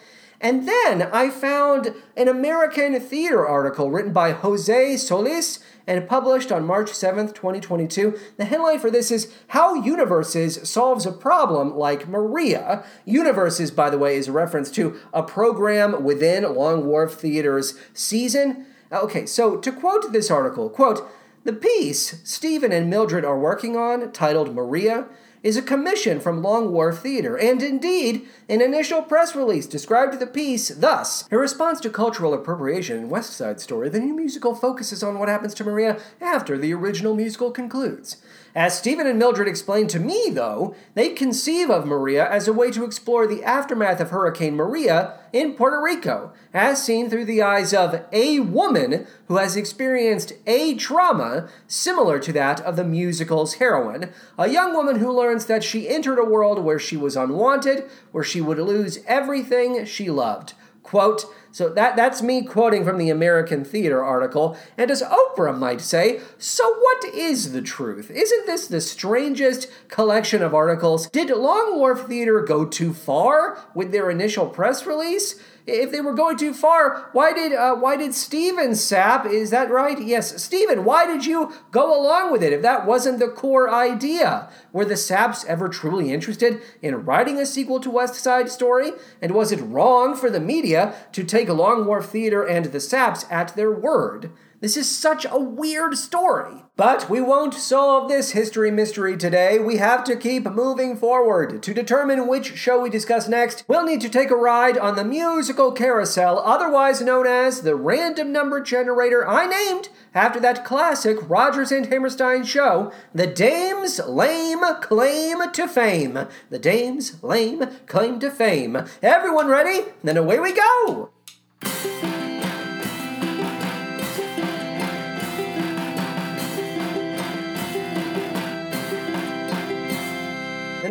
and then I found an American theater article written by Jose Solis and published on March 7th, 2022. The headline for this is How Universes Solves a Problem Like Maria. Universes, by the way, is a reference to a program within Long Wharf Theater's season. Okay, so to quote this article, quote, the piece Steven and Mildred are working on, titled Maria, is a commission from Long Wharf Theater, and indeed, an initial press release described the piece thus In response to cultural appropriation in West Side Story, the new musical focuses on what happens to Maria after the original musical concludes. As Steven and Mildred explained to me, though, they conceive of Maria as a way to explore the aftermath of Hurricane Maria in Puerto Rico, as seen through the eyes of a woman who has experienced a trauma similar to that of the musical's heroine, a young woman who learns that she entered a world where she was unwanted, where she would lose everything she loved. Quote, so that, that's me quoting from the American Theater article. And as Oprah might say, so what is the truth? Isn't this the strangest collection of articles? Did Long Wharf Theater go too far with their initial press release? If they were going too far, why did uh, why did Steven Sapp? Is that right? Yes, Steven. Why did you go along with it if that wasn't the core idea? Were the Sapps ever truly interested in writing a sequel to West Side Story? And was it wrong for the media to take Long Wharf Theater and the Sapps at their word? This is such a weird story. But we won't solve this history mystery today. We have to keep moving forward. To determine which show we discuss next, we'll need to take a ride on the musical carousel, otherwise known as the random number generator I named after that classic Rodgers and Hammerstein show, The Dame's Lame Claim to Fame. The Dame's Lame Claim to Fame. Everyone ready? Then away we go!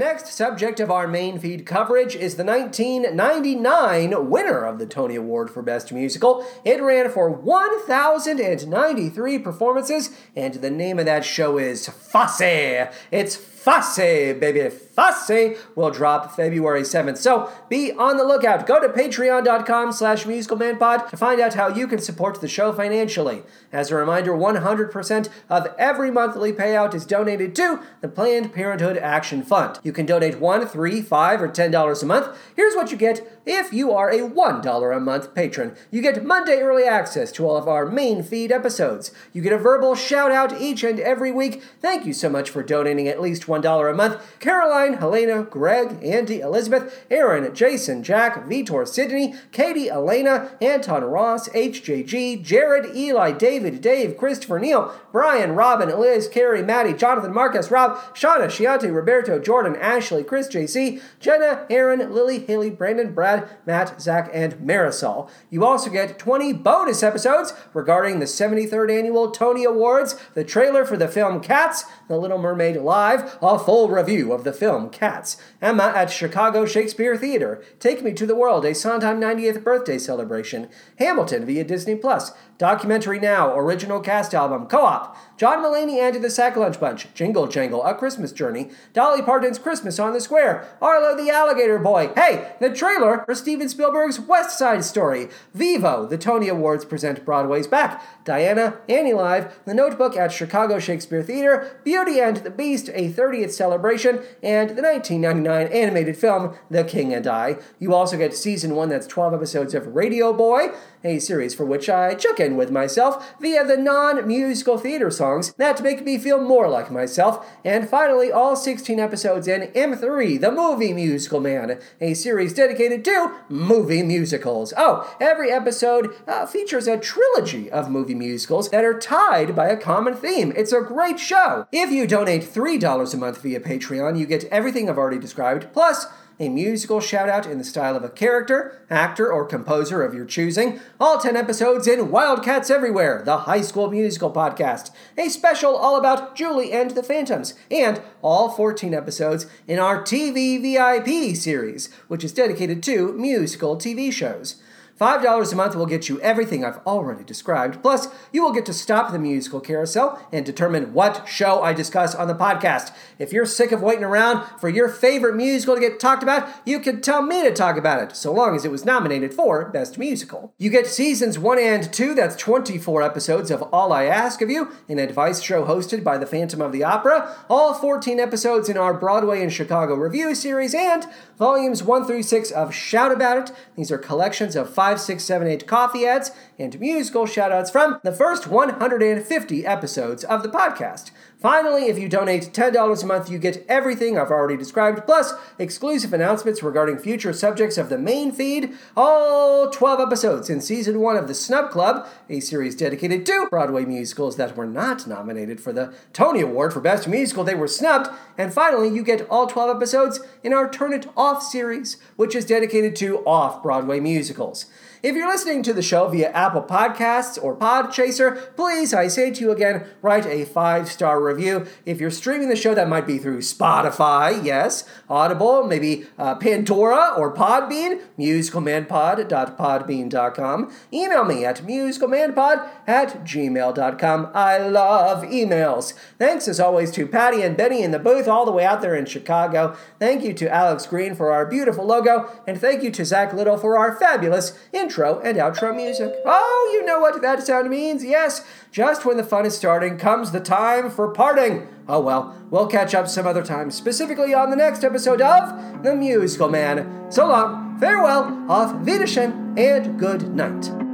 Next subject of our main feed coverage is the 1999 winner of the Tony Award for Best Musical. It ran for 1,093 performances, and the name of that show is Fosse. It's Fosse, baby. Fosse will drop February 7th. So be on the lookout. Go to patreon.com slash musicalmanpod to find out how you can support the show financially. As a reminder, 100% of every monthly payout is donated to the Planned Parenthood Action Fund. You can donate one, three, five, or $10 a month. Here's what you get if you are a $1 a month patron. You get Monday early access to all of our main feed episodes. You get a verbal shout out each and every week. Thank you so much for donating at least $1 a month. Caroline, Helena, Greg, Andy, Elizabeth, Aaron, Jason, Jack, Vitor, Sydney, Katie, Elena, Anton Ross, HJG, Jared, Eli, David, Dave, Christopher, Neil, Brian, Robin, Liz, Carrie, Maddie, Jonathan, Marcus, Rob, Shauna, Shiante, Roberto, Jordan, Ashley, Chris, JC, Jenna, Aaron, Lily, Haley, Brandon, Brad, Matt, Zach, and Marisol. You also get 20 bonus episodes regarding the 73rd annual Tony Awards, the trailer for the film Cats, The Little Mermaid Live, a full review of the film Cats, Emma at Chicago Shakespeare Theater, Take Me to the World, a Sondheim 90th birthday celebration, Hamilton via Disney Plus, Documentary Now, original cast album, Co-op, John Mulaney and the Sack Lunch Bunch, Jingle Jangle, A Christmas Journey, Dolly Parton's Christmas on the Square, Arlo the Alligator Boy, hey, the trailer for Steven Spielberg's West Side Story, Vivo, the Tony Awards present Broadway's Back, Diana, Annie Live, The Notebook at Chicago Shakespeare Theater, Beauty and the Beast, a 30th celebration, and the 1999 animated film The King and I. You also get season one, that's 12 episodes of Radio Boy, a series for which I check in with myself via the non musical theater songs that make me feel more like myself. And finally, all 16 episodes in M3, The Movie Musical Man, a series dedicated to movie musicals. Oh, every episode uh, features a trilogy of movie musicals that are tied by a common theme. It's a great show. If you donate $3 a month via Patreon, you get everything I've already described, plus a musical shout out in the style of a character, actor, or composer of your choosing. All 10 episodes in Wildcats Everywhere, the high school musical podcast. A special all about Julie and the Phantoms. And all 14 episodes in our TV VIP series, which is dedicated to musical TV shows. $5 a month will get you everything I've already described. Plus, you will get to stop the musical carousel and determine what show I discuss on the podcast. If you're sick of waiting around for your favorite musical to get talked about, you can tell me to talk about it, so long as it was nominated for Best Musical. You get seasons 1 and 2, that's 24 episodes of All I Ask of You, an advice show hosted by the Phantom of the Opera, all 14 episodes in our Broadway and Chicago review series, and volumes 1 through 6 of Shout About It. These are collections of 5, 6, 7, 8 coffee ads and musical shoutouts from the first 150 episodes of the podcast. Finally, if you donate $10 a month, you get everything I've already described, plus exclusive announcements regarding future subjects of the main feed, all 12 episodes in season 1 of The Snub Club, a series dedicated to Broadway musicals that were not nominated for the Tony Award for Best Musical, they were snubbed, and finally, you get all 12 episodes in our Turn It Off series, which is dedicated to off Broadway musicals. If you're listening to the show via Apple Podcasts or Podchaser, please, I say to you again, write a five star review. If you're streaming the show, that might be through Spotify, yes, Audible, maybe uh, Pandora or Podbean, musicalmanpod.podbean.com. Email me at musicalmanpod at gmail.com. I love emails. Thanks as always to Patty and Benny in the booth all the way out there in Chicago. Thank you to Alex Green for our beautiful logo, and thank you to Zach Little for our fabulous intro and outro music. Oh, you know what that sound means. Yes, just when the fun is starting comes the time for parting. Oh well, we'll catch up some other time, specifically on the next episode of The Musical Man. So long, farewell, auf Wiedersehen, and good night.